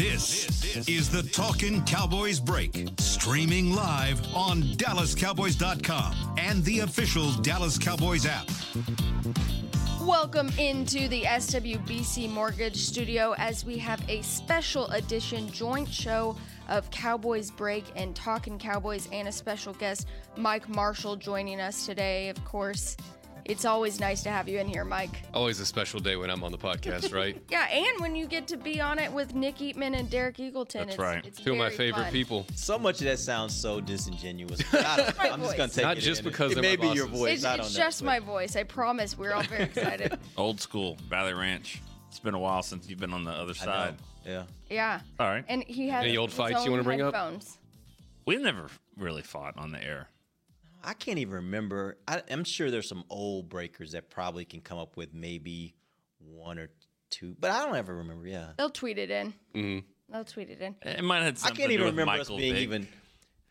This is the Talkin' Cowboys Break, streaming live on DallasCowboys.com and the official Dallas Cowboys app. Welcome into the SWBC Mortgage Studio as we have a special edition joint show of Cowboys Break and Talking Cowboys and a special guest, Mike Marshall, joining us today. Of course, it's always nice to have you in here, Mike. Always a special day when I'm on the podcast, right? Yeah, and when you get to be on it with Nick Eatman and Derek Eagleton. That's it's, right. It's Two of my very favorite fun. people. So much of that sounds so disingenuous. I don't, My I'm just gonna voice. take Not it just in. because it they're may my be your bosses. voice. It's, I don't it's know, just but- my voice. I promise. We're all very excited. Old school, Valley Ranch. It's been a while since you've been on the other I know. side. Yeah. Yeah. All right. And he has Any old his fights you own wanna bring up? headphones. We've never really fought on the air. I can't even remember. I, I'm sure there's some old breakers that probably can come up with maybe one or two, but I don't ever remember. Yeah. They'll tweet it in. Mhm. They'll tweet it in. It might have had I something can't to even do with remember Michael us being Vick. even.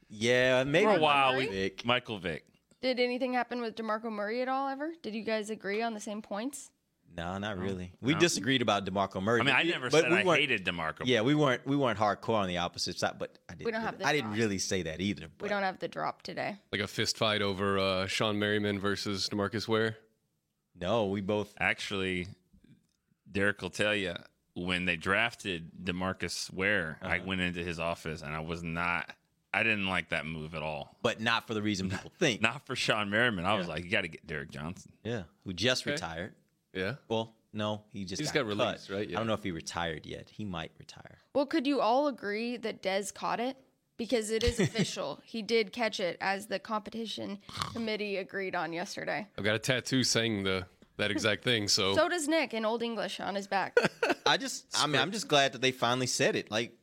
Yeah, maybe For a while, Murray? we Vick. Michael Vick. Did anything happen with DeMarco Murray at all ever? Did you guys agree on the same points? No, not really. We No. disagreed about Demarco Murray. I mean, I never but said we I weren't- hated Demarco. Yeah, we weren't we weren't hardcore on the opposite side, but I didn't. don't have really, the I didn't drop. really say that either. We don't have the drop today. Like a fist fight over uh, Shawne Merriman versus Demarcus Ware. No, we both. Actually, Derek will tell you when they drafted Demarcus Ware, I Uh-huh. went into his office and I was not. I didn't like that move at all. But not for the reason people think. Not for Shawne Merriman. I was like, you got to get Derrick Johnson. Yeah, who just Okay. retired. Yeah. Well, no, he just He just got, got released, cut. right? I don't know if he retired yet. He might retire. Well, could you all agree that Dez caught it? Because it is official. he did catch it as the competition committee agreed on yesterday. I've got a tattoo saying the that exact thing. So, So does Nick in Old English on his back. I just, I mean, I'm just glad that they finally said it. Like,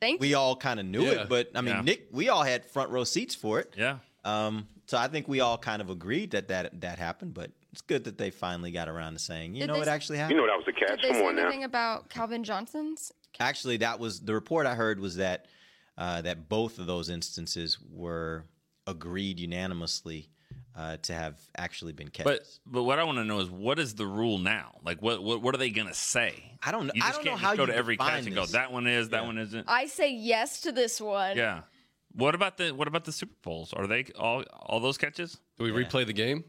Thank we all kind of knew Yeah. it, but I mean, Yeah. Nick, we all had front row seats for it. Yeah. Um, so I think we all kind of agreed that that that happened. But it's good that they finally got around to saying, you Did know, they it s- actually You happened. know that was the catch. Did catch. they Come say on now. anything about Calvin Johnson's? Actually, that was the report I heard was that uh, that both of those instances were agreed unanimously uh, to have actually been catches. But but what I want to know is what is the rule now? Like what what, what are they gonna say? I don't know. You I just don't know can't how just go you to every define catch and go this. that one is that one isn't. I say yes to this one. Yeah. What about the what about the Super Bowls? Are they all all those catches? do we replay the game?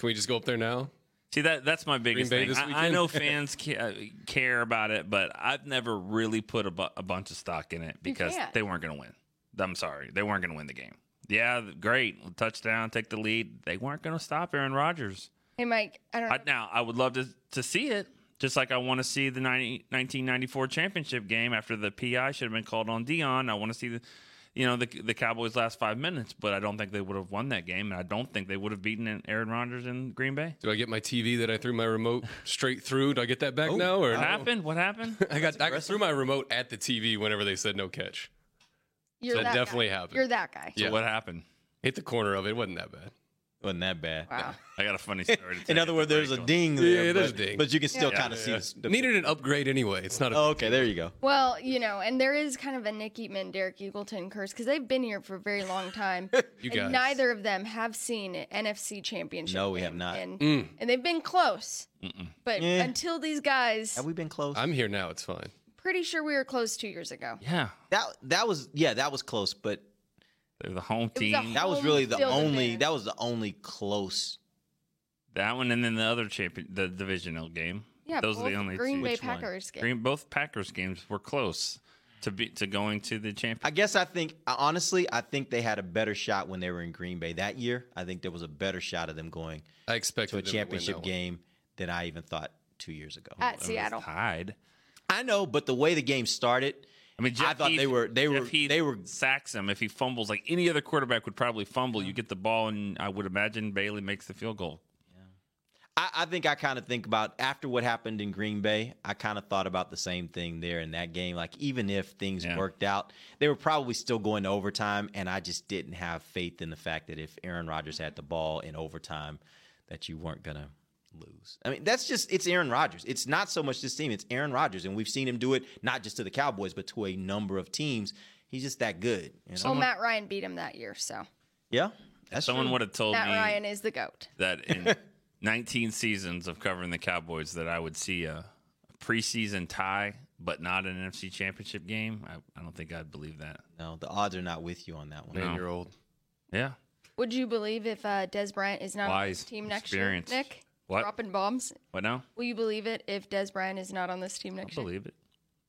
Can we just go up there now? See that that's my biggest thing. I, I know fans ca- uh, care about it, but I've never really put a, bu- a bunch of stock in it because they weren't going to win. I'm sorry, they weren't going to win the game. Yeah, great touchdown, take the lead. They weren't going to stop Aaron Rodgers. Hey, Mike, I don't know. I, now I would love to to see it, just like I want to see the 90, 1994 championship game after the PI should have been called on Dion. I want to see the, you know, the the Cowboys' last five minutes, but I don't think they would have won that game, and I don't think they would have beaten Aaron Rodgers in Green Bay. Do I get my TV that I threw my remote straight through? Do I get that back oh, now? Or What no? happened? What happened? I got I threw my remote at the TV whenever they said no catch. You're that that definitely guy. happened. You're that guy. Yeah. So what happened? Hit the corner of it. It wasn't that bad. Wasn't that bad. Wow. I got a funny story. To tell In other words, there's a ding there. Yeah, there's but, a ding. But you can still Yeah. kind of see this. the- Needed an upgrade anyway. It's not a. Oh, okay, there you go. Well, you know, and there is kind of a Nick Eatman, Derek Eagleton curse because they've been here for a very long time. You and guys. neither of them have seen an NFC championship. No, we have not. And, Mm. and they've been close. But Yeah. until these guys, Have we been close? I'm here now. It's fine. pretty sure we were close two years ago. Yeah, that that was yeah, that was close, but they're the home was a team. that was really the only advantage. that was the only close. that one, and then the other champion, the divisional game. Yeah, those are the only Green two. Bay Which one? Packers game. Green, both Packers games were close to be to going to the champion. I guess I think honestly, I think they had a better shot when they were in Green Bay that year. I think there was a better shot of them going I expected to a them to win championship one. game than I even thought two years ago. At It was Seattle. tied. I know, but the way the game started, I mean, Jeff I thought Heath, they were they were Heath they were sacks him if he fumbles like any other quarterback would probably fumble. You get the ball, and I would imagine Bailey makes the field goal. I, I think I kind of think about after what happened in Green Bay. I kind of thought about the same thing there in that game. Like even if things Yeah. worked out, they were probably still going to overtime, and I just didn't have faith in the fact that if Aaron Rodgers had the ball in overtime, that you weren't gonna lose. I mean, that's just it's Aaron Rodgers. It's not so much this team; it's Aaron Rodgers, and we've seen him do it not just to the Cowboys, but to a number of teams. He's just that good. You know? Well, Matt Ryan beat him that year, so yeah, that's Someone true. would have told Matt me Ryan is the goat. that in 19 seasons of covering the Cowboys that I would see a preseason tie, but not an NFC Championship game, I, I don't think I'd believe that. No, the odds are not with you on that one. Man, you're old. Yeah. Would you believe if uh, Dez Bryant is not on Wise, this team next year? Nick, What? dropping bombs. What now? Will you believe it if Dez Bryant is not on this team I next year? believe it.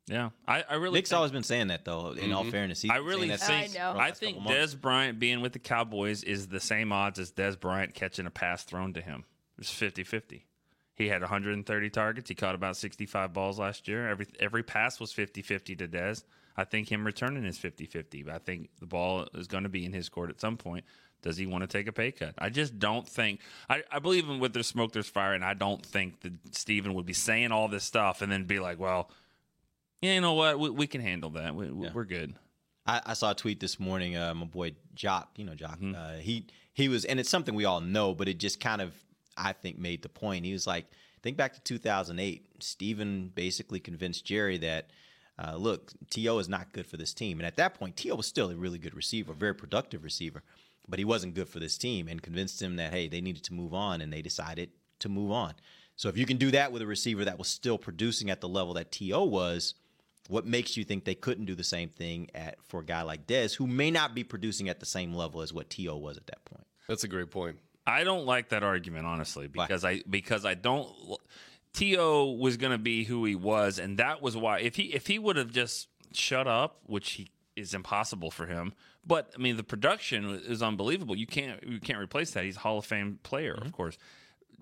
Yeah. I, I really Nick's think- always been saying that though. In all mm-hmm. fairness, He's I been really saying that think since I know. I think couple months. Dez Bryant being with the Cowboys is the same odds as Dez Bryant catching a pass thrown to him. It's 50-50. He had 130 targets. He caught about 65 balls last year. Every every pass was 50-50 to Dez. I think him returning is 50-50. But I think the ball is going to be in his court at some point. Does he want to take a pay cut? I just don't think. I, I believe in with there's smoke, there's fire, and I don't think that Stephen would be saying all this stuff and then be like, well, yeah, you know what? We, we can handle that. We, we- We're good. I, I saw a tweet this morning. Uh, my boy Jock, you know Jock. Mm-hmm. Uh, he he was, and it's something we all know, but it just kind of, I think, made the point. He was like, think back to 2008. Stephen basically convinced Jerry that, uh, look, T.O. is not good for this team, and at that point, T.O. was still a really good receiver, very productive receiver, but he wasn't good for this team, and convinced him that hey, they needed to move on, and they decided to move on. So if you can do that with a receiver that was still producing at the level that T.O. was, what makes you think they couldn't do the same thing at for a guy like Dez, who may not be producing at the same level as what T.O. was at that point? That's a great point. I don't like that argument honestly because I because I don't. T.O. was going to be who he was, and that was why if he if he would have just shut up, which he is impossible for him. But I mean, the production is unbelievable. You can't you can't replace that. He's a Hall of Fame player, Mm-hmm. of course.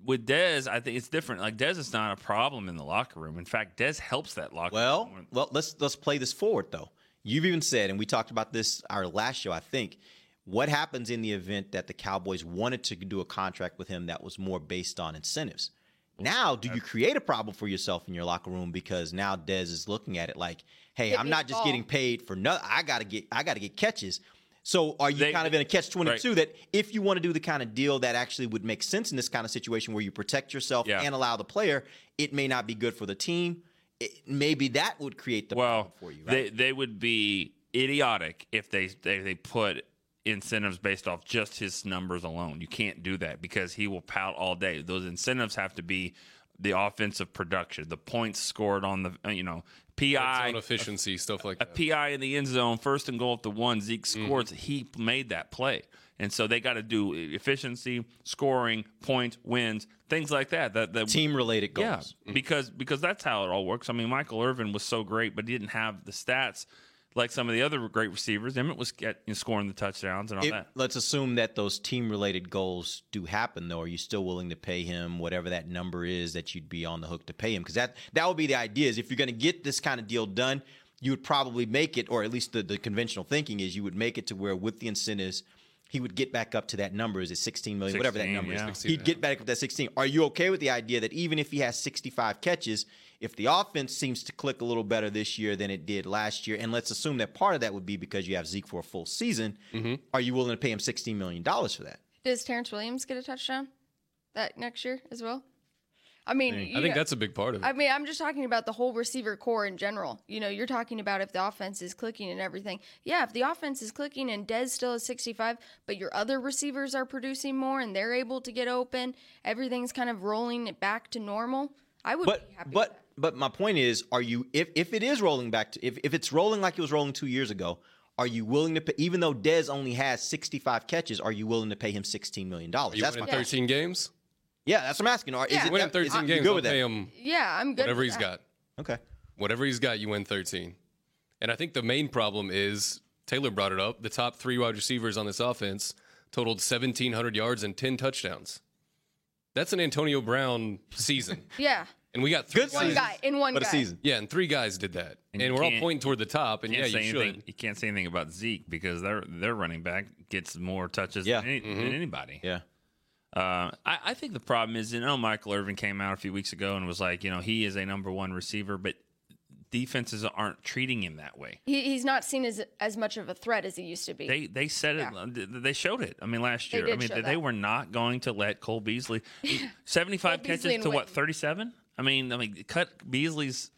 With Dez, I think it's different. Like Dez is not a problem in the locker room. In fact, Dez helps that locker Well, room. well, let's let's play this forward though. You've even said, and we talked about this our last show, I think. What happens in the event that the Cowboys wanted to do a contract with him that was more based on incentives? Now, do you create a problem for yourself in your locker room because now Dez is looking at it like, "Hey, Hit I'm not just ball. getting paid for nothing. I gotta get, I gotta get catches." So, are you They- kind of in a catch twenty two that if you want to do the kind of deal that actually would make sense in this kind of situation where you protect yourself Yeah. and allow the player, it may not be good for the team. It, maybe that would create the well, problem for you, right? they they would be idiotic if they they, they put incentives based off just his numbers alone. You can't do that because he will pout all day. Those incentives have to be the offensive production, the points scored on the you know PI zone efficiency, stuff like a that. PI in the end zone, first and goal at the one. Zeke Mm-hmm. scores. He made that play, and so they got to do efficiency, scoring, points, wins, things like that. That that Team related goals. yeah, because because that's how it all works. I mean, Michael Irvin was so great, but he didn't have the stats like some of the other great receivers. Emmitt was get, you know, scoring the touchdowns and all If- that. let's assume that those team related goals do happen, though. Are you still willing to pay him whatever that number is that you'd be on the hook to pay him? Because that that would be the idea. Is if you're going to get this kind of deal done, you would probably make it, or at least the, the conventional thinking is you would make it to where with the incentives. He would get back up to that number. Is it 16 million? whatever that number yeah. is. 16, He'd get back up to that 16. Are you okay with the idea that even if he has 65 catches, if the offense seems to click a little better this year than it did last year, and let's assume that part of that would be because you have Zeke for a full season, mm-hmm. are you willing to pay him $16 million for that? Does Terrance Williams get a touchdown that next year as well? I mean, I think know- that's a big part of it. I mean, I'm just talking about the whole receiver core in general. You know, you're talking about if the offense is clicking and everything. Yeah, if the offense is clicking and Dez still is 65, but your other receivers are producing more and they're able to get open, everything's kind of rolling it back to normal. I would But be happy. but with that. But my point is, are you if if it is rolling back to if, if it's rolling like it was rolling two years ago, are you willing to pay even though Dez only has 65 catches, are you willing to pay him 16 million dollars? you That's win my in 13 games? Yeah, that's what I'm asking. Are, is Yeah. it Win in that- is 13 it- games, you go I'll with pay that? him yeah, I'm good. whatever with he's that. got. Okay. Whatever he's got, you win 13. And I think the main problem is Taylor brought it up. The top three wide receivers on this offense totaled 1,700 yards and 10 touchdowns. That's an Antonio Brown season. Yeah, And we got three Good guys- one season. guy in one What guy. a season. Yeah, and three guys did that. And And, you we're all can't- pointing toward the top. And yeah, say you anything, should. You can't say anything about Zeke because their their running back gets more touches Yeah. than, any, than anybody. Yeah. Uh, I, I think the problem is, you know, Michael Irvin came out a few weeks ago and was like, you know, he is a number one receiver, but defenses aren't treating him that way. He, he's not seen as as much of a threat as he used to be. They they said it. They showed it. I mean, last They year. I mean, show they that. were not going to let Cole Beasley seventy five Cole Beasley catches and to what Witten. thirty seven. I mean, I mean, cut Beasley's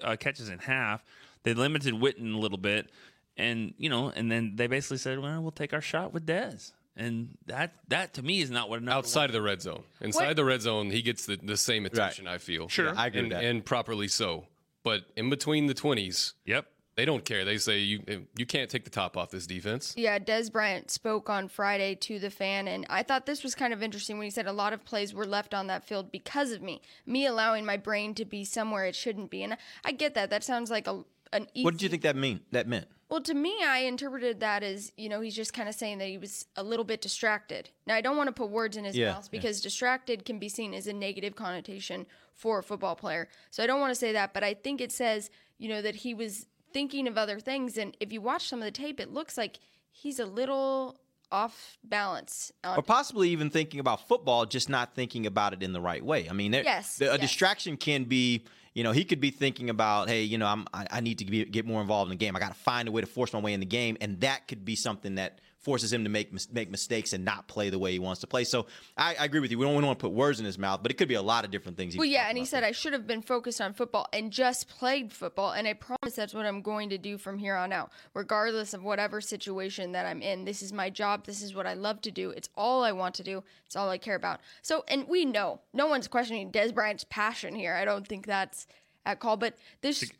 uh, catches in half. They limited Witten a little bit, and you know, and then they basically said, "Well, we'll take our shot with Dez." and that that to me is not what enough outside of the red zone. Inside What- the red zone, he gets the, the same attention. I feel Sure. Yeah, I agree and, with that. and properly so. But in between the twenties, Yep. They don't care. They say you eh, you can't take the top off this defense. Yeah, Dez Bryant spoke on Friday to the fan, and I thought this was kind of interesting when he said a lot of plays were left on that field because of me, me allowing my brain to be somewhere it shouldn't be, and I get that. That sounds like a an easy. What did you think that mean? That meant? Well, to me, I interpreted that as you know he's just kind of saying that he was a little bit distracted. Now, I don't want to put words in his Yeah, mouth because distracted can be seen as a negative connotation for a football player. So I don't want to say that, but I think it says you know that he was thinking of other things, and if you watch some of the tape, it looks like he's a little off balance. Or possibly even thinking about football, just not thinking about it in the right way. I mean, there, Yes, the- a yes. distraction can be, you know, he could be thinking about, hey, you know, I'm, I, I need to be, get more involved in the game. I got to find a way to force my way in the game, and that could be something that forces him to make make mistakes and not play the way he wants to play. So I, I agree with you. We don't, we don't want to put words in his mouth, but it could be a lot of different things. Well, yeah, and he about said there. I should have been focused on football and just played football, and I promise that's what I'm going to do from here on out, regardless of whatever situation that I'm in. This is my job. This is what I love to do. It's all I want to do. It's all I care about. So, and we know no one's questioning Dez Bryant's passion here. I don't think that's at call, but this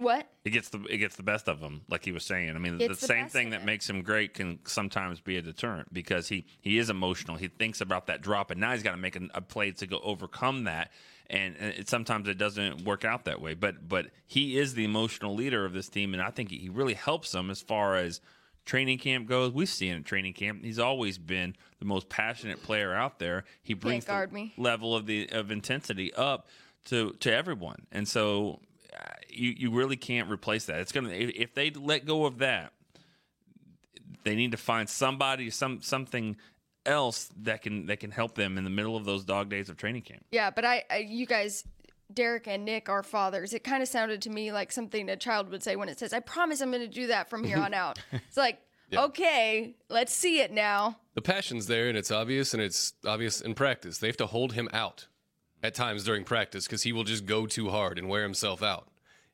what? It gets the it gets the best of him, like he was saying. I mean, the the same thing that makes him great can sometimes be a deterrent because he he is emotional. He thinks about that drop, and now he's got to make a, a play to go overcome that. And, and it, sometimes it doesn't work out that way. But but he is the emotional leader of this team, and I think he really helps them as far as training camp goes. We've seen at training camp, he's always been the most passionate player out there. He brings the me. level of the of intensity up to to everyone, and so you you really can't replace that. It's gonna if, if they let go of that, they need to find somebody some something else that can that can help them in the middle of those dog days of training camp. Yeah, but I, I you guys. Derek and Nick are fathers. It kind of sounded to me like something a child would say when it says, I promise I'm going to do that from here on out. It's like, okay, let's see it now. The passion's there, and it's obvious, and it's obvious in practice. They have to hold him out at times during practice because he will just go too hard and wear himself out.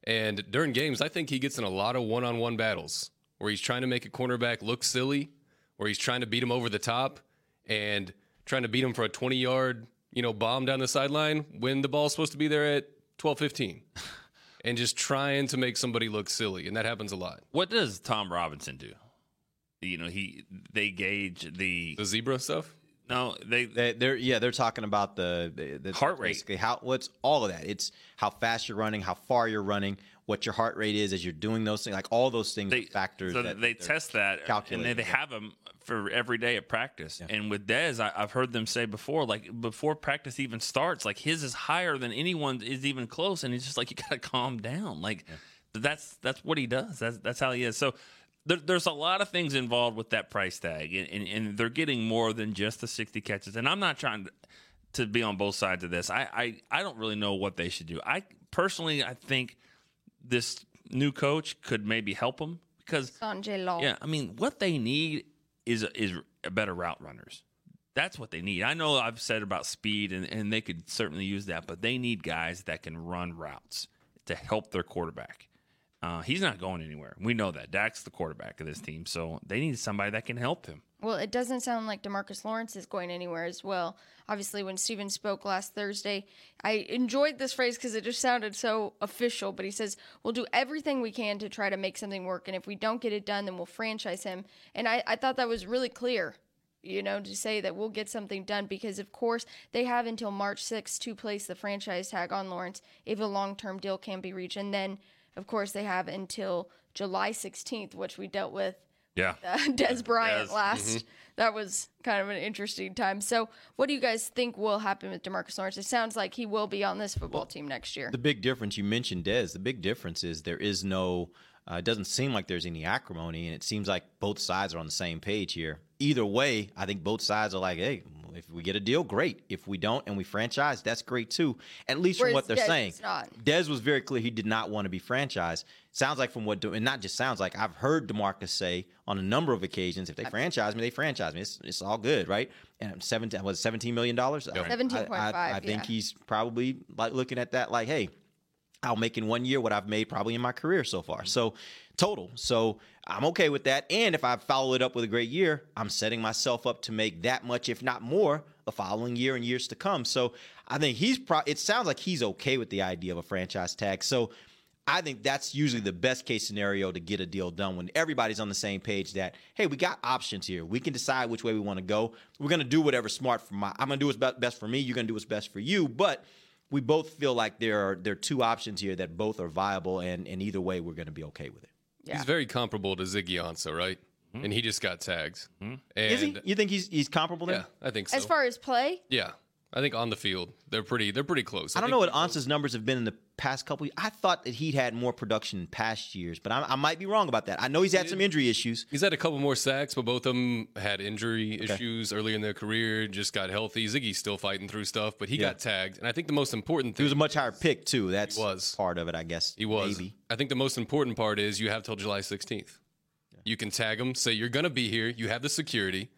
And during games, I think he gets in a lot of one-on-one battles where he's trying to make a cornerback look silly, where he's trying to beat him over the top, and trying to beat him for a 20-yard, you know, bomb down the sideline when the ball's supposed to be there at 12-15. and just trying to make somebody look silly, and that happens a lot. What does Tom Robinson do? You know, he they gauge the The zebra stuff. No they They, they're yeah, they're talking about the, the, the Heart rate. basically how what's all of that. It's how fast you're running, how far you're running, what your heart rate is as you're doing those things. Like all those things they factors. So that they test that, and they, they have them for every day at practice. And with Dez, I, I've heard them say before, like before practice even starts, like his is higher than anyone is even close, and he's just like, you got to calm down. Like that's that's what he does. That's that's how he is. So. There, there's a lot of things involved with that price tag, and, and, and they're getting more than just the 60 catches. And I'm not trying to, to be on both sides of this. I, I, I don't really know what they should do. I personally, I think this new coach could maybe help them because Sanjay Lal. yeah, I mean, what they need is is a better route runners. That's what they need. I know I've said about speed, and, and they could certainly use that, but they need guys that can run routes to help their quarterback. Uh, he's not going anywhere. We know that. Dak's the quarterback of this team, so they need somebody that can help him. Well, it doesn't sound like Demarcus Lawrence is going anywhere as well. Obviously, when Stephen spoke last Thursday, I enjoyed this phrase because it just sounded so official. But he says, We'll do everything we can to try to make something work. And if we don't get it done, then we'll franchise him. And I, I thought that was really clear, you know, to say that we'll get something done because, of course, they have until March 6th to place the franchise tag on Lawrence if a long term deal can be reached. And then, of course, they have until July 16th, which we dealt with Yeah. uh, Dez Bryant Dez, last. That was kind of an interesting time. So, what do you guys think will happen with Demarcus Lawrence? It sounds like he will be on this football team next year. The big difference you mentioned, Dez. The big difference is there is no. Uh, it doesn't seem like there's any acrimony, and it seems like both sides are on the same page here. Either way, I think both sides are like, "Hey, if we get a deal, great. If we don't, and we franchise, that's great too." At least from what they're Dez saying. Dez was very clear he did not want to be franchised. Sounds like from what, and not just sounds like, I've heard Demarcus say on a number of occasions, if they franchise me, they franchise me. It's, it's all good, right? And seventeen was seventeen million dollars. Seventeen point I, five. I think yeah. he's probably like looking at that like, hey, I'll make in one year what I've made probably in my career so far. So total. So I'm okay with that. And if I follow it up with a great year, I'm setting myself up to make that much, if not more, the following year and years to come. So I think he's pro it sounds like he's okay with the idea of a franchise tag. So I think that's usually the best case scenario to get a deal done when everybody's on the same page that, hey, we got options here. We can decide which way we want to go. We're going to do whatever's smart for my, I'm going to do what's best for me. You're going to do what's best for you. But we both feel like there are, there are two options here that both are viable. And, and either way, we're going to be okay with it. Yeah. He's very comparable to Ziggy Ansah, right? Hmm. And he just got tagged. Hmm. And Is he? You think he's, he's comparable there? Yeah, I think so. As far as play, yeah, I think on the field they're pretty they're pretty close. I don't know what Ansah's numbers have been in the past couple. Years. I thought that he'd had more production in past years, but I, I might be wrong about that. I know he's had some injury issues. He's had a couple more sacks, but both of them had injury issues early in their career. Just got healthy. Ziggy's still fighting through stuff, but he got tagged. And I think the most important thing He was a much higher pick too. That's was. part of it, I guess. He was. Maybe. I think the most important part is you have till July 16th. You can tag him, say you're going to be here, you have the security,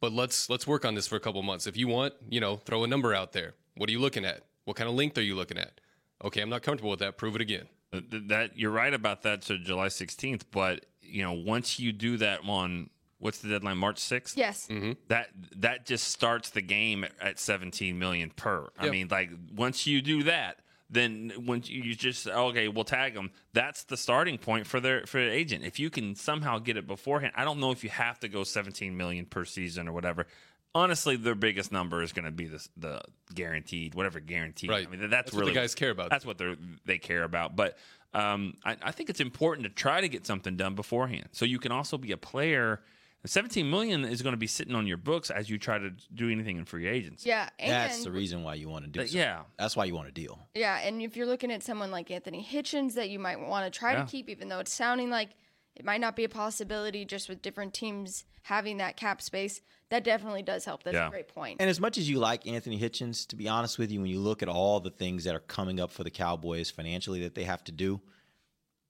but let's let's work on this for a couple months. If you want, you know, throw a number out there. What are you looking at? What kind of length are you looking at? Okay, I'm not comfortable with that. Prove it again. Uh, That you're right about that to July 16th, but you know once you do that one, what's the deadline? March 6th. yes. Mm-hmm. That that just starts the game at 17 million per. I mean, like once you do that, then when you just okay, we'll tag them. That's the starting point for their for their agent. If you can somehow get it beforehand, I don't know if you have to go 17 million per season or whatever. Honestly, their biggest number is going to be the the guaranteed, whatever guaranteed. Right. I mean, that's, That's what the guys care about. That's what they they care about. But um, I, I think it's important to try to get something done beforehand, so you can also be a player. 17 million is going to be sitting on your books as you try to do anything in free agency. Yeah. And That's the reason why you want to do. Yeah. That's why you want to deal. Yeah, and if you're looking at someone like Anthony Hitchens that you might want to try Yeah. to keep, even though it's sounding like it might not be a possibility just with different teams having that cap space, that definitely does help. That's Yeah. a great point. And as much as you like Anthony Hitchens, to be honest with you, when you look at all the things that are coming up for the Cowboys financially that they have to do,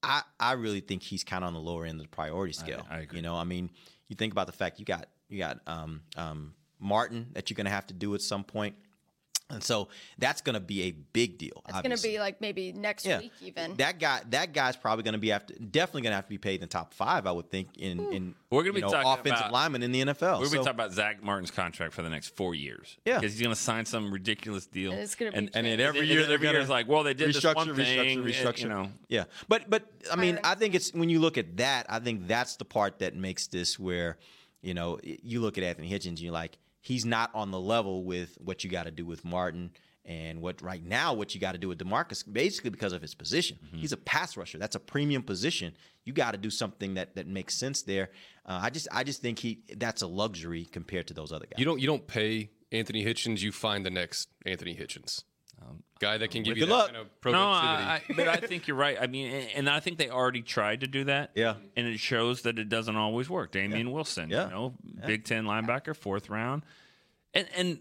I, I really think he's kind of on the lower end of the priority scale. I agree. You know, I mean, you think about the fact you got you got um, um, Martin that you're going to have to do at some point, and so that's going to be a big deal. it's going to be like maybe next yeah, week even. that guy. That guy's probably going to be after, definitely going to have to be paid in the top five. I would think in in We're gonna be know, talking offensive about- lineman in the NFL. We're going to So- be talking about Zack Martin's contract for the next four years. Yeah. Because he's going to sign some ridiculous deal. And it's gonna be and, and then every year, every they're year is gonna like, well, they did this one restructure, thing. restructure, and, restructure. You know, Yeah, but but I mean, Hiring. I think it's when you look at that, I think that's the part that makes this where, you know, you look at Anthony Hitchens, and you're like, he's not on the level with what you got to do with Martin and what right now what you got to do with Demarcus, basically because of his position. Mm-hmm. He's a pass rusher. That's a premium position. You got to do something that that makes sense there. Uh, I just I just think he that's a luxury compared to those other guys. You don't you don't pay Anthony Hitchens, you find the next Anthony Hitchens. Guy that can give you good that luck. kind of No, productivity. I, I, but I think you're right. I mean, and- and I think they already tried to do that. Yeah. And it shows that it doesn't always work. Damien Wilson, Yeah. you know, Big Ten linebacker, fourth round. And and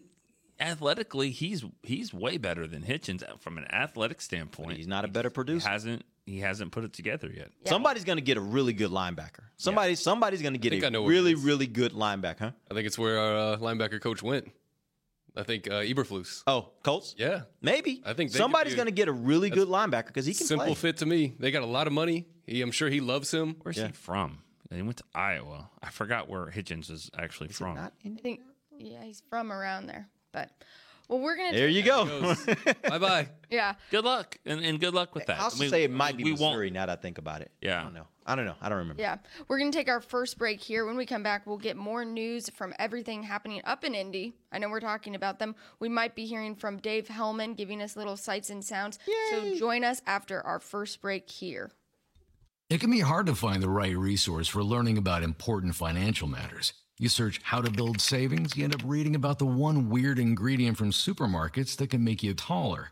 athletically, he's he's way better than Hitchens from an athletic standpoint. he's not a better producer. He producer. hasn't he hasn't put it together yet. Somebody's going to get a really good linebacker. Somebody somebody's going to get think a I know where it really really good linebacker. Huh? I think it's where our uh, linebacker coach went. I think uh, Eberflus. Oh, Colts. Yeah. Maybe. I think somebody's going to get a really good linebacker because he can Simple play. fit to me. They got a lot of money. He, I'm sure he loves him. Where's Yeah. he from? He went to Iowa. I forgot where Hitchens is actually from. Not in- I think yeah, he's from around there. But well, we're gonna there you go. bye bye. yeah. Good luck and, and good luck with that. I'll I mean, say it might be we Missouri. won't. Now that I think about it. Yeah. I don't know. I don't know. I don't remember. Yeah, we're going to take our first break here. When we come back, we'll get more news from everything happening up in Indy. I know we're talking about them. We might be hearing from Dave Helman giving us little sights and sounds. So join us after our first break here. It can be hard to find the right resource for learning about important financial matters. You search how to build savings, you end up reading about the one weird ingredient from supermarkets that can make you taller.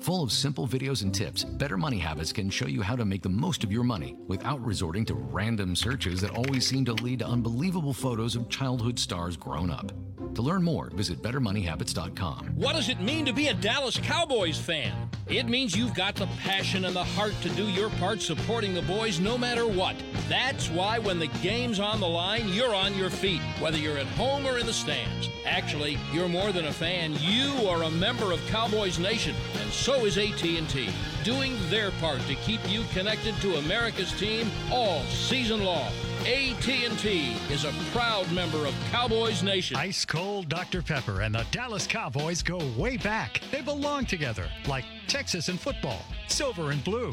Full of simple videos and tips, Better Money Habits can show you how to make the most of your money without resorting to random searches that always seem to lead to unbelievable photos of childhood stars grown up. To learn more, visit BetterMoneyHabits.com. What does it mean to be a Dallas Cowboys fan? It means you've got the passion and the heart to do your part supporting the boys no matter what. That's why when the game's on the line, you're on your feet, whether you're at home or in the stands. Actually, you're more than a fan. You are a member of Cowboys Nation, and so is AT&T, doing their part to keep you connected to America's team all season long. AT&T is a proud member of Cowboys Nation. Ice cold Dr. Pepper and the Dallas Cowboys go way back. They belong together, like Texas and football, silver and blue,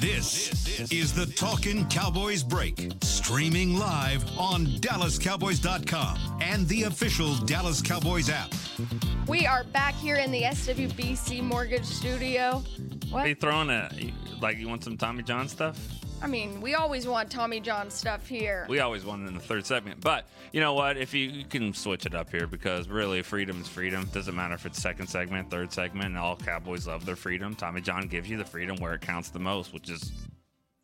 This is the Talkin' Cowboys Break, streaming live on DallasCowboys.com and the official Dallas Cowboys app. We are back here in the SWBC Mortgage Studio. What? Are you throwing a like you want some Tommy John stuff? I mean, we always want Tommy John stuff here. We always want it in the third segment, but you know what? If you, you can switch it up here because really, freedom is freedom. Doesn't matter if it's second segment, third segment. All Cowboys love their freedom. Tommy John gives you the freedom where it counts the most, which is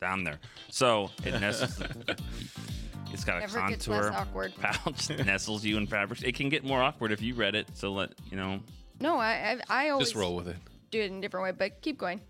down there. So it nestles. it's got a Never gets contour less awkward. pouch, nestles you in fabrics. It can get more awkward if you read it. So let you know. no, I, I, I always Just roll with it. do it in a different way, but keep going.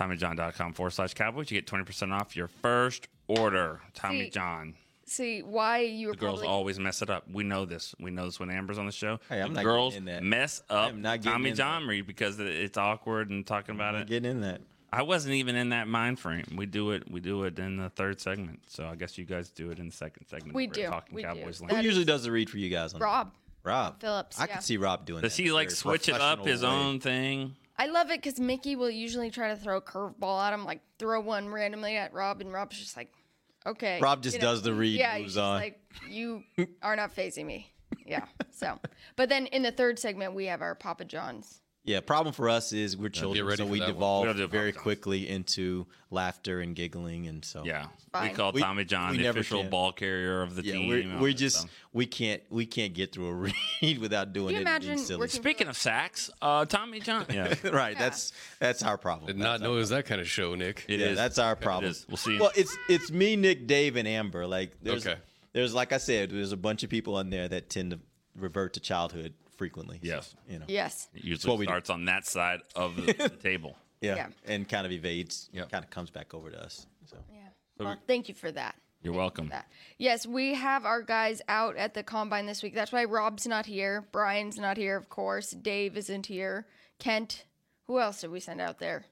TommyJohn.com forward slash Cowboys. You get 20% off your first order. Tommy See, John. See why you were The girls probably, always mess it up. We know this. We know this when Amber's on the show. Hey, I'm the not girls getting in that. mess I up am not getting Tommy John read because it's awkward and talking about it. Getting in that. I wasn't even in that mind frame. We do it. We do it in the third segment. So I guess you guys do it in the second segment. We do. Talking We do. Cowboys That land. Who usually does the read for you guys? On Rob. Rob Phillips, I yeah. can see Rob doing. Does that he like very switch it up his way. own thing? I love it because Mickey will usually try to throw a curveball at him, like throw one randomly at Rob, and Rob's just like, okay. Rob just you know, does the read, Yeah, moves on. like, you are not phasing me. Yeah. So, but then in the third segment, we have our Papa John's. Yeah, problem for us is we're children, so we that devolve We very quickly into laughter and giggling, and so Yeah. Fine. We call Tommy John we the official can. ball carrier of the yeah, team. we're, we that just stuff. we can't we can't get through a read without doing Can you it. imagine silly. Speaking of sacks, uh, Tommy John. Yeah. right, that's that's our problem. Did not our know it was that kind of show, Nick. It yeah, is. that's our problem. is. We'll see. Well, it's it's me, Nick, Dave, and Amber. Like there's Okay. there's like I said, there's a bunch of people on there that tend to revert to childhood frequently. So, Yes. you know. Yes. It usually what we do. starts on that side of the, the table. Yeah. Yeah. And kind of evades. Yep. Kind of comes back over to us. So Yeah. Well, thank you for that. You're welcome. that. Yes, we have our guys out at the combine this week. That's why Rob's not here. Brian's not here, of course. Dave isn't here. Kent. Who else did we send out there?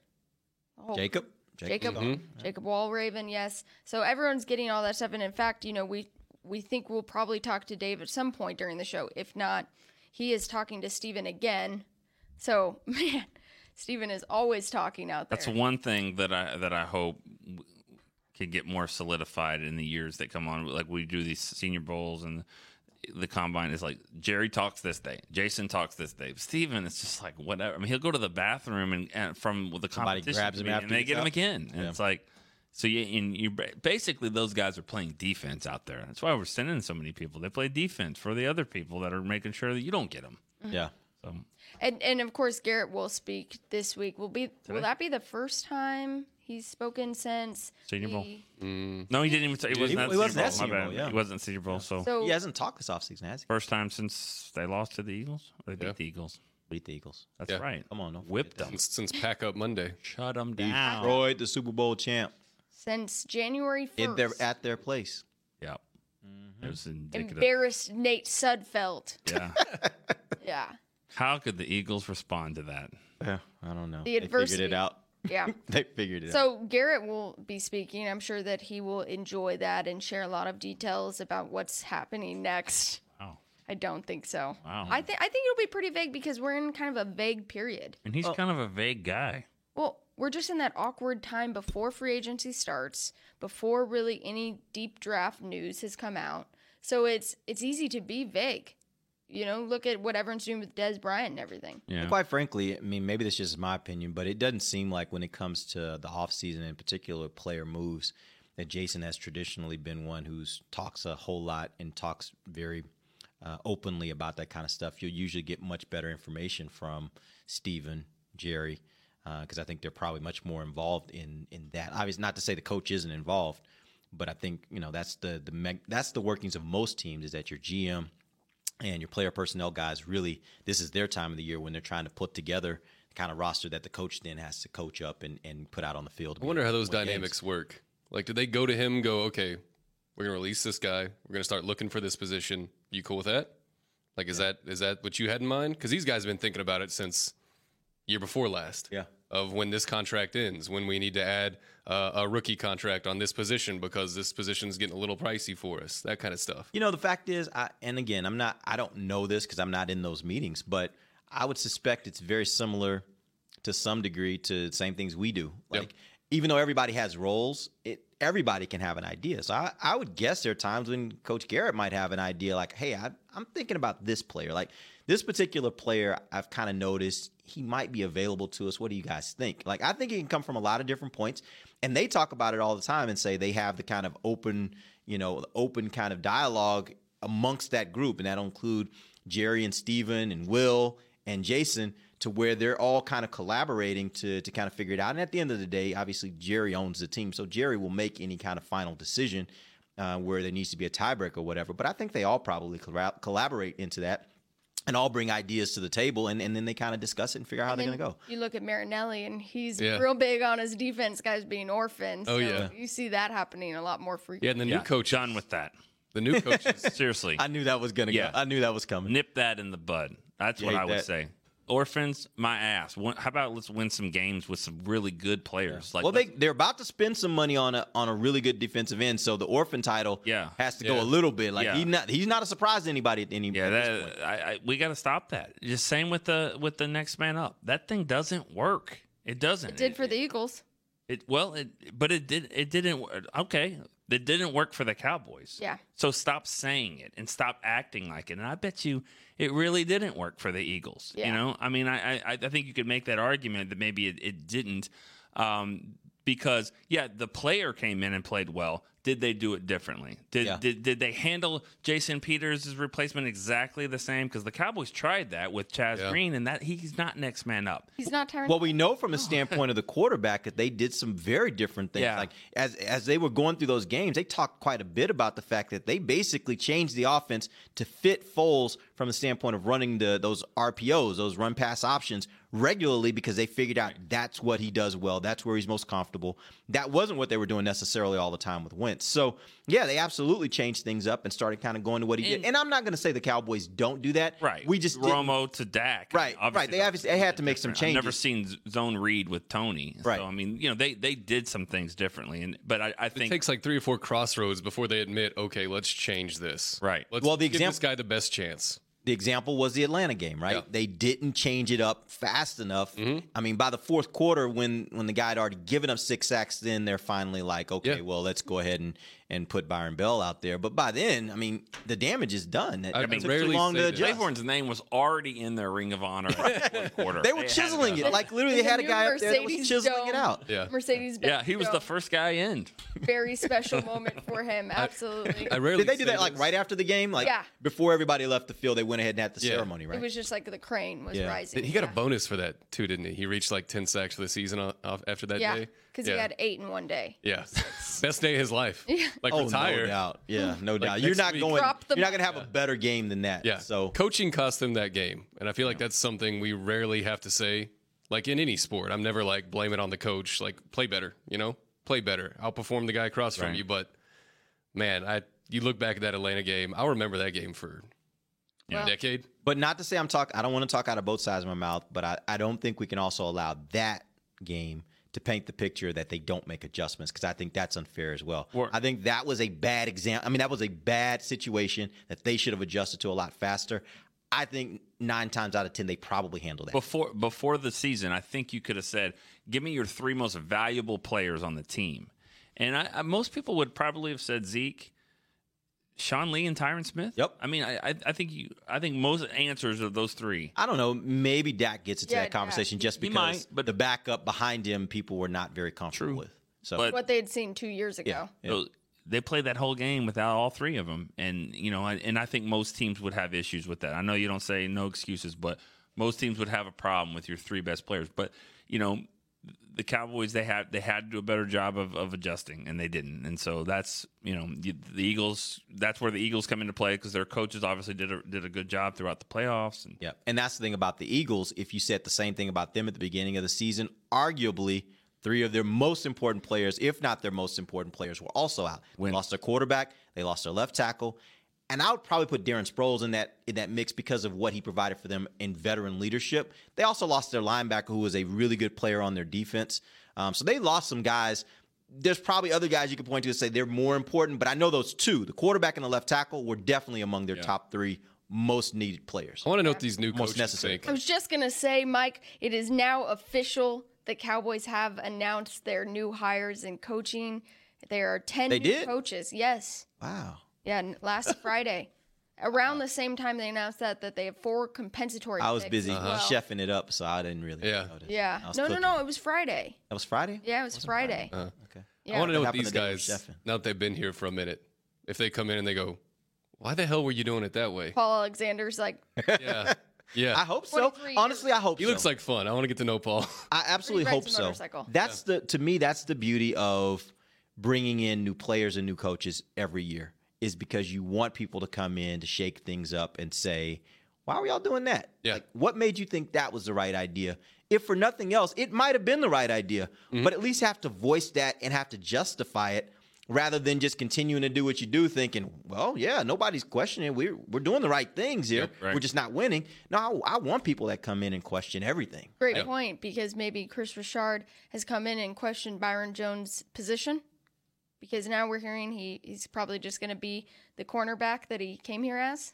Oh, Jacob. Jacob. Jacob. Mm-hmm. Jacob Wallraven. Yes. So everyone's getting all that stuff, and in fact, you know, we we think we'll probably talk to Dave at some point during the show. If not, he is talking to Stephen again. So man, Stephen is always talking out there. That's one thing that I that I hope w- can get more solidified in the years that come on. Like we do these senior bowls and the combine is like Jerry talks this day, Jason talks this day, Stephen is just like whatever. I mean, he'll go to the bathroom and, and from the Somebody competition grabs him meeting, after and they he get him again, and Yeah. it's like. So you and you basically those guys are playing defense out there. That's why we're sending so many people. They play defense for the other people that are making sure that you don't get them. Mm-hmm. Yeah. So And and of course Garrett will speak this week. Will be will that be the first time he's spoken since Senior Bowl. he- no, he didn't even. Say, he wasn't He- at he wasn't at Senior Senior Bowl. Bad. yeah. He wasn't at Senior Bowl. So So He hasn't talked this offseason, has he? First time since they lost to the Eagles. Or they beat the Eagles. Beat the Eagles. That's Yeah. right. Come on, don't forget whipped that. them. Since, since Pack Up Monday. Shut them down. Detroit, the Super Bowl champ, since January first, in their at their place. Yep. Mm-hmm. It was indicative. embarrassed Nate Sudfeld. Yeah. Yeah. How could the Eagles respond to that? Yeah, I don't know. The They figured it out. Yeah. they figured it out. So Garrett will be speaking. I'm sure that he will enjoy that and share a lot of details about what's happening next. Wow. I don't think so. Wow. I think I think it'll be pretty vague because we're in kind of a vague period. And he's kind of a vague guy. Well, we're just in that awkward time before free agency starts, before really any deep draft news has come out. So it's it's easy to be vague. You know, look at what everyone's doing with Dez Bryant and everything. Yeah. Quite frankly, I mean, maybe this is just my opinion, but it doesn't seem like when it comes to the offseason, in particular player moves, that Jason has traditionally been one who's talks a whole lot and talks very uh, openly about that kind of stuff. You'll usually get much better information from Stephen, Jerry, Uh, because I think they're probably much more involved in in that. Obviously, not to say the coach isn't involved, but I think you know that's the the meg- that's the workings of most teams is that your GM and your player personnel guys really this is their time of the year when they're trying to put together the kind of roster that the coach then has to coach up and, and put out on the field. I wonder how those Win games. dynamics work. Like, do they go to him, go, okay, we're gonna release this guy, we're gonna start looking for this position. You cool with that? Like, is that is that what you had in mind? Because these guys have been thinking about it since year before last. Yeah. Of when this contract ends, when we need to add uh, a rookie contract on this position because this position's getting a little pricey for us. That kind of stuff. You know, the fact is, I, and again, I'm not, I don't know this because I'm not in those meetings, but I would suspect it's very similar to some degree to the same things we do. Yep. Like, even though everybody has roles, it everybody can have an idea. So I, I would guess there are times when Coach Garrett might have an idea like, hey, I, I'm thinking about this player. Like this particular player, I've kind of noticed he might be available to us. What do you guys think? Like I think it can come from a lot of different points. And they talk about it all the time and say they have the kind of open, you know, open kind of dialogue amongst that group. And that'll include Jerry and Stephen and Will and Jason to where they're all kind of collaborating to to kind of figure it out. And at the end of the day, obviously Jerry owns the team, so Jerry will make any kind of final decision uh, where there needs to be a tiebreak or whatever. But I think they all probably collab- collaborate into that. And all bring ideas to the table, and, and then they kind of discuss it and figure out how they're going to go. You look at Marinelli, and he's Yeah. real big on his defense guys being orphans. Oh, so yeah. you see that happening a lot more frequently. Yeah, and the Yeah, new coach, on with that. the new coaches. Seriously, I knew that was going to Yeah. go. I knew that was coming. nip that in the bud. That's You what hate I would that? say. Orphans, my ass. How about let's win some games with some really good players? Like, well, they they're about to spend some money on a on a really good defensive end, so the orphan title Yeah. has to Yeah. go a little bit. Like Yeah. he not he's not a surprise to anybody at any yeah, at this point. that, I, I, we got to stop that. Just same with the with the next man up. That thing doesn't work. It doesn't. It did for the Eagles. It well, it but it did it didn't wor- okay. It didn't work for the Cowboys. Yeah. So stop saying it and stop acting like it. And I bet you it really didn't work for the Eagles. Yeah. You know, I mean, I I, I think you could make that argument that maybe it, it didn't, um, because yeah, the player came in and played well. Did they do it differently? Did Yeah. did, did they handle Jason Peters' replacement exactly the same? Because the Cowboys tried that with Chaz Yeah. Green, and that he's not next man up. He's not Tyron. Well, we know from the standpoint of the quarterback that they did some very different things. Yeah. Like as as they were going through those games, they talked quite a bit about the fact that they basically changed the offense to fit Foles from the standpoint of running the those RPOs, those run pass options regularly because they figured out that's what he does well. That's where he's most comfortable. That wasn't what they were doing necessarily all the time with Wentz. So yeah, they absolutely changed things up and started kind of going to what he did. And- And I'm not going to say the Cowboys don't do that. Right. We just didn't- Romo to Dak. Right, right. They obviously- they had to make some changes. I've never seen zone read with Tony. Right. So I mean, you know, they they did some things differently, and but I, I It think takes like three or four crossroads before they admit, okay, let's change this. Right. Let's Well, the give this example- guy the best chance. The example was the Atlanta game, right? Yeah. They didn't change it up fast enough. Mm-hmm. I mean, by the fourth quarter, when when the guy had already given up six sacks, then they're finally like, okay, Yeah. well, let's go ahead and and put Byron Bell out there. But by then, I mean, the damage is done. It, I mean, took too rarely long to say that. adjust. Clayborn's name was already in their Ring of Honor in the quarter. They were had chiseling to- it, like literally, they had a new guy up there that was Mercedes chiseling it out. Yeah. Mercedes. Yeah, he was the first guy in. Very special moment for him. Absolutely. I rarely Did they do say that like right after the game? Like Yeah. before everybody left the field, they went ahead and had the Yeah. ceremony, right? It was just like the crane was Yeah. rising. He got yeah. a bonus for that too, didn't he? He reached like ten sacks for the season off after that Yeah, day. Because yeah. he had eight in one day. yeah, best day of his life. Yeah. Like oh, retire. no doubt. Yeah, no doubt. Like You're not week- going. You're not going to have a better game than that. Yeah. So coaching cost them that game, and I feel like that's something we rarely have to say. Like in any sport, I'm never like blame it on the coach. Like play better, you know, play better, outperform the guy across from you. But man, I you look back at that Atlanta game, I'll remember that game for Well- a decade. But not to say I'm talking. I don't want to talk out of both sides of my mouth. But I, I don't think we can also allow that game to paint the picture that they don't make adjustments because I think that's unfair as well. Or- I think that was a bad example. I mean, that was a bad situation that they should have adjusted to a lot faster. I think nine times out of ten they probably handled that. before before the season, I think you could have said, "Give me your three most valuable players on the team," and I, I, most people would probably have said Zeke, Sean Lee, and Tyron Smith. Yep. I mean, I I, I think you I think most answers are those three. I don't know. Maybe Dak gets into Yeah, that conversation Dak. just because might, but- the backup behind him, people were not very comfortable True. with. So, But- What they had seen two years ago. yeah, yeah. So they played that whole game without all three of them, and you know, I- and I think most teams would have issues with that. I know you don't say no excuses, but most teams would have a problem with your three best players. But you know, the Cowboys they had they had to do a better job of, of adjusting, and they didn't. And so that's you know the Eagles. That's where the Eagles come into play because their coaches obviously did a, did a good job throughout the playoffs. And Yeah, and that's the thing about the Eagles. If you said the same thing about them at the beginning of the season, arguably three of their most important players, if not their most important players, were also out. They lost their quarterback, they lost their left tackle, and I would probably put Darren Sproles in that in that mix because of what he provided for them in veteran leadership. They also lost their linebacker, who was a really good player on their defense. Um, so they lost some guys. There's probably other guys you could point to and say they're more important, but I know those two, the quarterback and the left tackle, were definitely among their top three most needed players. I want to know what these new Most coaches necessary. think. I was just gonna say, Mike, it is now official. The Cowboys have announced their new hires in coaching. There are ten They new did? coaches. Yes, Wow. Yeah. n- Last Friday, around the same time they announced that, that they have four compensatory. I was picks busy as well. chefing it up, so I didn't really Yeah. notice. Yeah. I was No, cooking. no, no. It was Friday. That was Friday? Yeah, it was Friday. Uh, Okay. yeah. I want to know What what happened these the day guys, chefing? now that they've been here for a minute, if they come in and they go, "Why the hell were you doing it that way?" Paul Alexander's like, Yeah, yeah. I hope so. 23 Honestly, I hope so. he so. looks like fun. I want to get to know Paul. I absolutely rides hope a so. motorcycle. That's the to me that's the beauty of bringing in new players and new coaches every year is because you want people to come in to shake things up and say, "Why are y'all doing that? Yeah. Like, what made you think that was the right idea?" If for nothing else, it might have been the right idea, Mm-hmm. but at least have to voice that and have to justify it rather than just continuing to do what you do thinking, "Well, yeah, nobody's questioning. We're we're doing the right things here. Yep, right. We're just not winning." No, I, I want people that come in and question everything. great Yeah. point because maybe Kris Richard has come in and questioned Byron Jones' position because now we're hearing he, he's probably just going to be the cornerback that he came here as.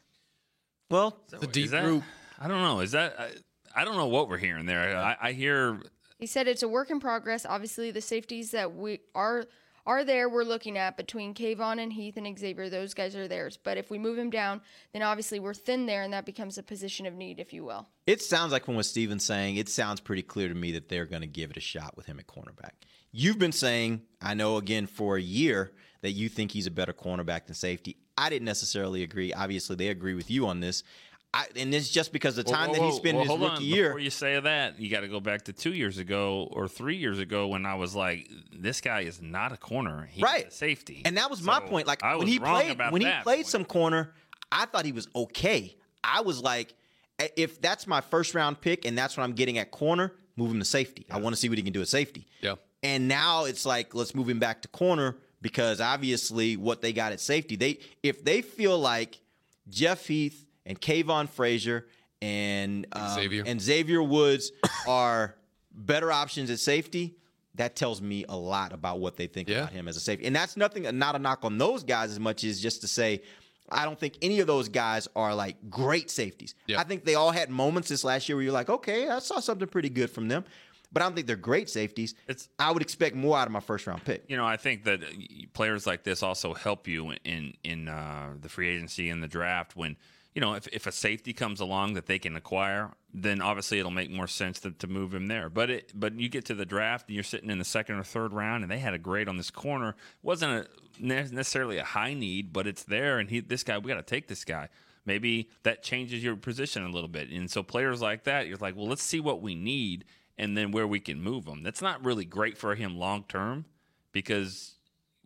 Well, the deep that- group. I don't know. Is that I, I don't know what we're hearing there. I, I hear He said it's a work in progress. Obviously, the safeties that we are are there we're looking at between Kavon and Heath and Xavier, those guys are theirs. But if we move him down, then obviously we're thin there, and that becomes a position of need, if you will. It sounds like from what Stephen's saying, it sounds pretty clear to me that they're going to give it a shot with him at cornerback. You've been saying, I know again for a year, that you think he's a better cornerback than safety. I didn't necessarily agree. Obviously, they agree with you on this. I, and it's just because the time Whoa, that whoa, he spent whoa, in his hold rookie on. year. Before you say that, you got to go back to two years ago or three years ago when I was like, "This guy is not a corner, he's Right. a safety." And that was my point. Like I when he played when he played point. some corner, I thought he was okay. I was like, if that's my first round pick and that's what I'm getting at corner, move him to safety. I want to see what he can do at safety. Yeah. And now it's like, let's move him back to corner because obviously what they got at safety, they if they feel like Jeff Heath and Kavon Frazier and um, Xavier. and Xavier Woods are better options at safety, that tells me a lot about what they think Yeah. about him as a safety. And that's nothing, not a knock on those guys as much as just to say, I don't think any of those guys are like great safeties. Yeah. I think they all had moments this last year where you're like, okay, I saw something pretty good from them. But I don't think they're great safeties. It's- I would expect more out of my first round pick. you know, I think that uh, players like this also help you in in uh, the free agency and the draft. When you know, if, if a safety comes along that they can acquire, then obviously it'll make more sense to, to move him there. But it but you get to the draft and you're sitting in the second or third round, and they had a grade on this corner. It wasn't a, necessarily a high need, but it's there, and he this guy we got to take this guy. Maybe that changes your position a little bit, and so players like that, you're like, well, let's see what we need, and then where we can move them. That's not really great for him long term because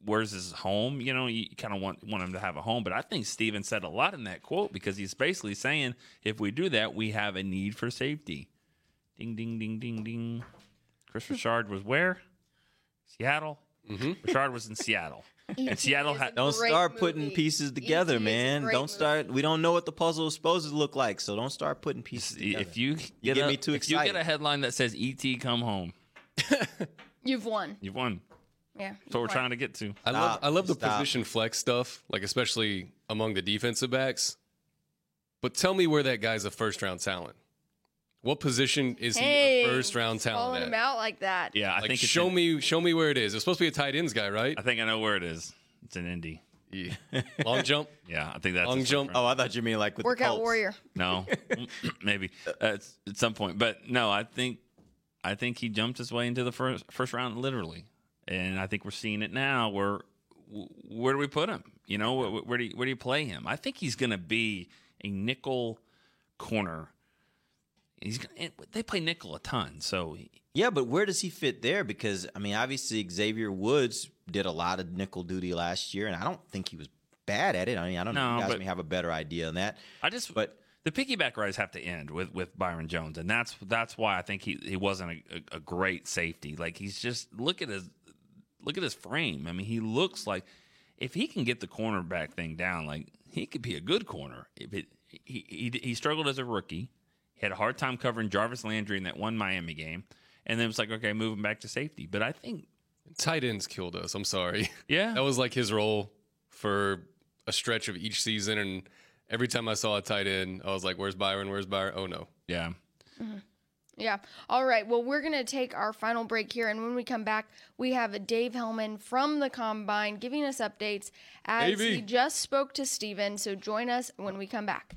where's his home? You know, you kind of want want him to have a home. But I think Stephen said a lot in that quote because he's basically saying if we do that, we have a need for safety. Ding ding ding ding ding. Kris Richard was where? Seattle. Mm-hmm. Richard was in Seattle, and Seattle had. Don't Great start putting movie. pieces together, is a man. Don't movie. start. We don't know what the puzzle is supposed to look like, so don't start putting pieces together. If you You get get a, me too if you get a headline that says "ET come home," You've won. You've won. Yeah. That's what we're trying to get to. I love Stop. I love the Stop. position flex stuff, like especially among the defensive backs. But tell me where that guy's a first round talent. What position is Hey, he a first round calling talent him at? out like that. Yeah, I Like think it's show in- me show me where it is. It's supposed to be a tight ends guy, right? I think I know where it is. It's in Indy. Yeah. Long jump. Yeah, I think that's Long jump. Oh, I thought you mean like with Workout Colts. warrior. No, maybe uh, at, at some point, but no, I think I think he jumped his way into the first first round literally, and I think we're seeing it now. Where where do we put him? You know, where, where do you, where do you play him? I think he's going to be a nickel corner. He's gonna, they play nickel a ton, so Yeah, but where does he fit there? Because I mean, obviously Xavier Woods did a lot of nickel duty last year, and I don't think he was bad at it. I mean, I don't know. No, You guys but- may have a better idea on that. I just But the piggyback rides have to end with with Byron Jones, and that's that's why I think he he wasn't a, a, a great safety. Like he's just look at his look at his frame. I mean, he looks like if he can get the cornerback thing down, like he could be a good corner. If it he he, he struggled as a rookie, he had a hard time covering Jarvis Landry in that one Miami game, and then it was like okay, move him back to safety. But I think Tight ends killed us. I'm sorry. yeah, That was like his role for a stretch of each season. And every time I saw a tight end, I was like, where's Byron? Where's Byron? Oh, no. yeah. Mm-hmm. Yeah. All right. Well, we're going to take our final break here. And when we come back, we have Dave Helman from the Combine giving us updates as Davey. he just spoke to Stephen. So join us when we come back.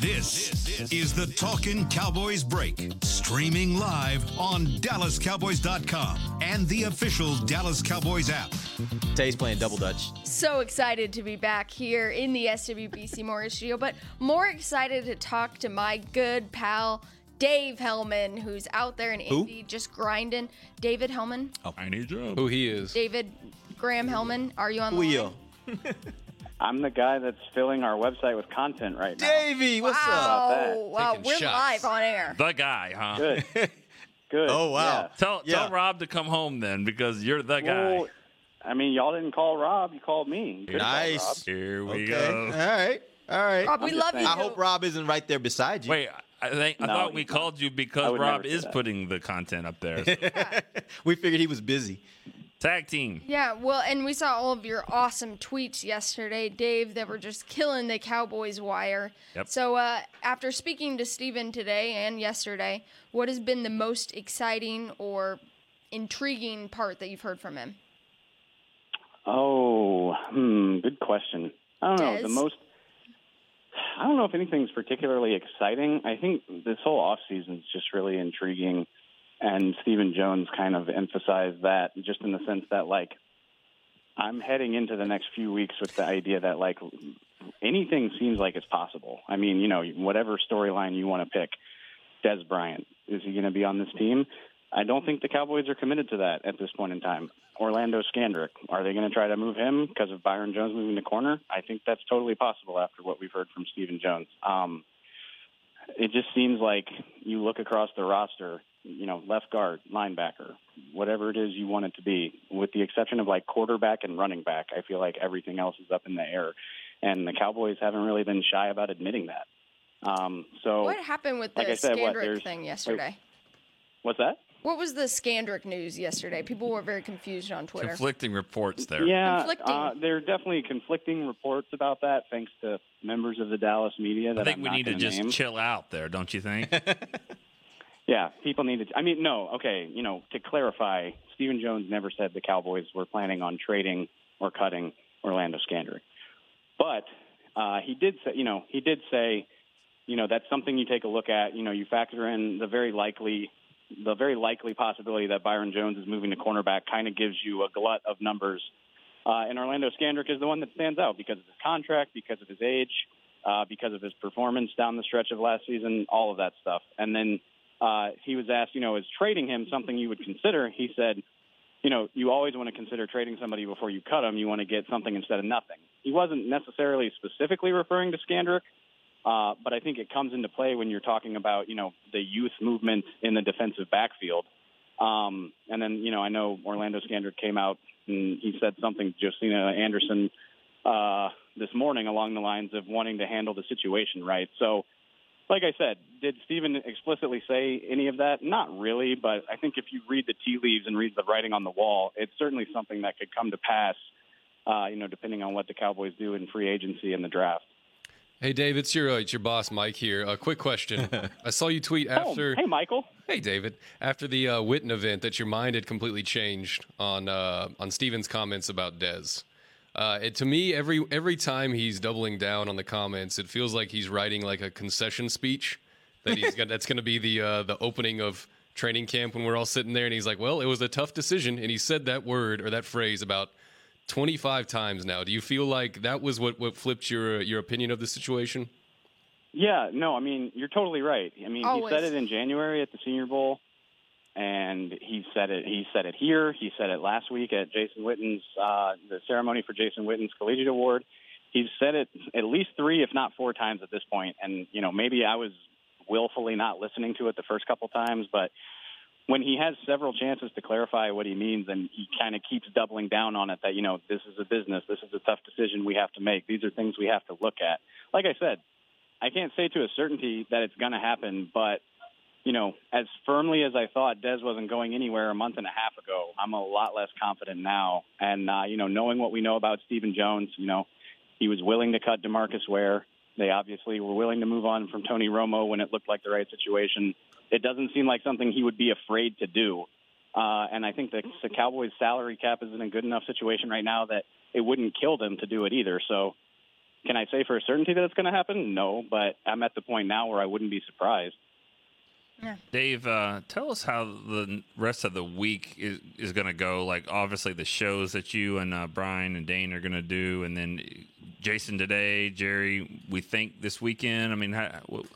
This is the Talkin' Cowboys Break, streaming live on DallasCowboys.com and the official Dallas Cowboys app. Today's playing double dutch. So excited to be back here in the SWBC Mortgage Studio, but more excited to talk to my good pal, Dave Helman, who's out there in Who? Indy just grinding. David Helman? Oh, I need you. Who he is. David Graham Helman, are you on the Wheel. line? I'm the guy that's filling our website with content right now. Davey, what's wow, up? wow, Taking we're shots. live on air. The guy, huh? Good. Good. Oh, wow. yeah. Tell Yeah. tell Rob to come home then because you're the guy. Well, I mean, y'all didn't call Rob. You called me. You could've called Nice. Here we Okay. go. All right. All right. Rob, we I'm love you. I hope Rob isn't right there beside you. Wait, I think I No, thought we he's not. called you because Rob is that. putting the content up there. we figured he was busy. Tag team. Yeah, well, and we saw all of your awesome tweets yesterday, Dave, that were just killing the Cowboys wire. Yep. So, uh, after speaking to Stephen today and yesterday, what has been the most exciting or intriguing part that you've heard from him? Oh, hmm, good question. I don't know. The most. I don't know if anything's particularly exciting. I think this whole off season is just really intriguing, and Stephen Jones kind of emphasized that just in the sense that, like, I'm heading into the next few weeks with the idea that like anything seems like it's possible. I mean, you know, whatever storyline you want to pick, Dez Bryant is he going to be on this team? I don't think the Cowboys are committed to that at this point in time. Orlando Scandrick, are they going to try to move him because of Byron Jones moving to corner? I think that's totally possible after what we've heard from Stephen Jones. Um, it just seems like you look across the roster, you know, left guard, linebacker, whatever it is you want it to be, with the exception of like quarterback and running back. I feel like everything else is up in the air, and the Cowboys haven't really been shy about admitting that. Um, so What happened with the like I said, what, Scandrick there's- thing wait, yesterday? what's that? What was the Scandrick news yesterday? People were very confused on Twitter. Conflicting reports there. Yeah, Conflicting. uh, there are definitely conflicting reports about that, thanks to members of the Dallas media. That I think I'm we not need to gonna just name. chill out there, don't you think? Yeah, people need to. I mean, no, okay. You know, to clarify, Stephen Jones never said the Cowboys were planning on trading or cutting Orlando Scandrick, but uh, he did say, you know, he did say, you know, that's something you take a look at. You know, you factor in the very likely, the very likely possibility that Byron Jones is moving to cornerback. Kind of gives you a glut of numbers, uh, and Orlando Scandrick is the one that stands out because of his contract, because of his age, uh, because of his performance down the stretch of last season, all of that stuff, and then uh, he was asked, you know, is trading him something you would consider? He said, you know, you always want to consider trading somebody before you cut them. You want to get something instead of nothing. He wasn't necessarily specifically referring to Scandrick, uh, but I think it comes into play when you're talking about, you know, the youth movement in the defensive backfield. Um, and then, you know, I know Orlando Scandrick came out and he said something to Josina Anderson uh, this morning along the lines of wanting to handle the situation right. So, like I said, did Stephen explicitly say any of that? Not really, but I think if you read the tea leaves and read the writing on the wall, it's certainly something that could come to pass. Uh, you know, depending on what the Cowboys do in free agency and the draft. Hey, Dave, it's your uh, it's your boss, Mike here. A quick question. I saw you tweet after. Oh, hey, Michael. Hey, David. After the uh, Witten event, that your mind had completely changed on uh, on Stephen's comments about Dez. Uh, it, to me, every every time he's doubling down on the comments, it feels like he's writing like a concession speech that he's gonna, that's going to be the uh, the opening of training camp when we're all sitting there, and he's like, "Well, it was a tough decision," and he said that word or that phrase about 25 times now. Do you feel like that was what what flipped your your opinion of the situation? Yeah, no, I mean you're totally right. I mean Always. he said it in January at the Senior Bowl, and he said it. He said it here. He said it last week at Jason Witten's uh, the ceremony for Jason Witten's Collegiate Award. He's said it at least three, if not four times at this point. And you know maybe I was willfully not listening to it the first couple times, but when he has several chances to clarify what he means and he kind of keeps doubling down on it that you know this is a business this is a tough decision we have to make these are things we have to look at like i said i can't say to a certainty that it's going to happen but you know as firmly as i thought dez wasn't going anywhere a month and a half ago i'm a lot less confident now and uh you know knowing what we know about stephen jones you know he was willing to cut demarcus ware they obviously were willing to move on from tony romo when it looked like the right situation it doesn't seem like something he would be afraid to do. Uh, and I think the, the Cowboys' salary cap is in a good enough situation right now that it wouldn't kill them to do it either. So, can I say for a certainty that it's going to happen? No, but I'm at the point now where I wouldn't be surprised. Dave, uh, tell us how the rest of the week is, is going to go. Like, obviously, the shows that you and uh, Bryan and Dane are going to do, and then Jason today, Jerry, we think this weekend. I mean, how, what,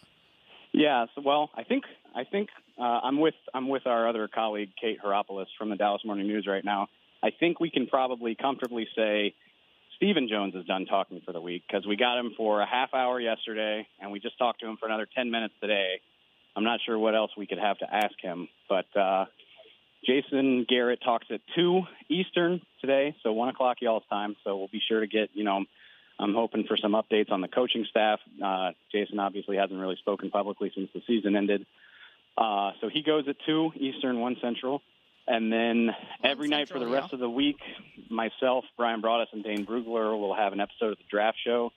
Yeah, so well, I think I think uh, I'm with I'm with our other colleague Kate Hairopoulos from the Dallas Morning News right now. I think we can probably comfortably say Stephen Jones is done talking for the week because we got him for a half hour yesterday, and we just talked to him for another ten minutes today. I'm not sure what else we could have to ask him, but uh, Jason Garrett talks at two Eastern today, so one o'clock y'all's time. So we'll be sure to get you know. I'm hoping for some updates on the coaching staff. Uh, Jason obviously hasn't really spoken publicly since the season ended. Uh, so he goes at 2 Eastern, 1 Central. And then every night for the rest of the week, myself, Bryan Broaddus, and Dane Brugler will have an episode of the Draft Show.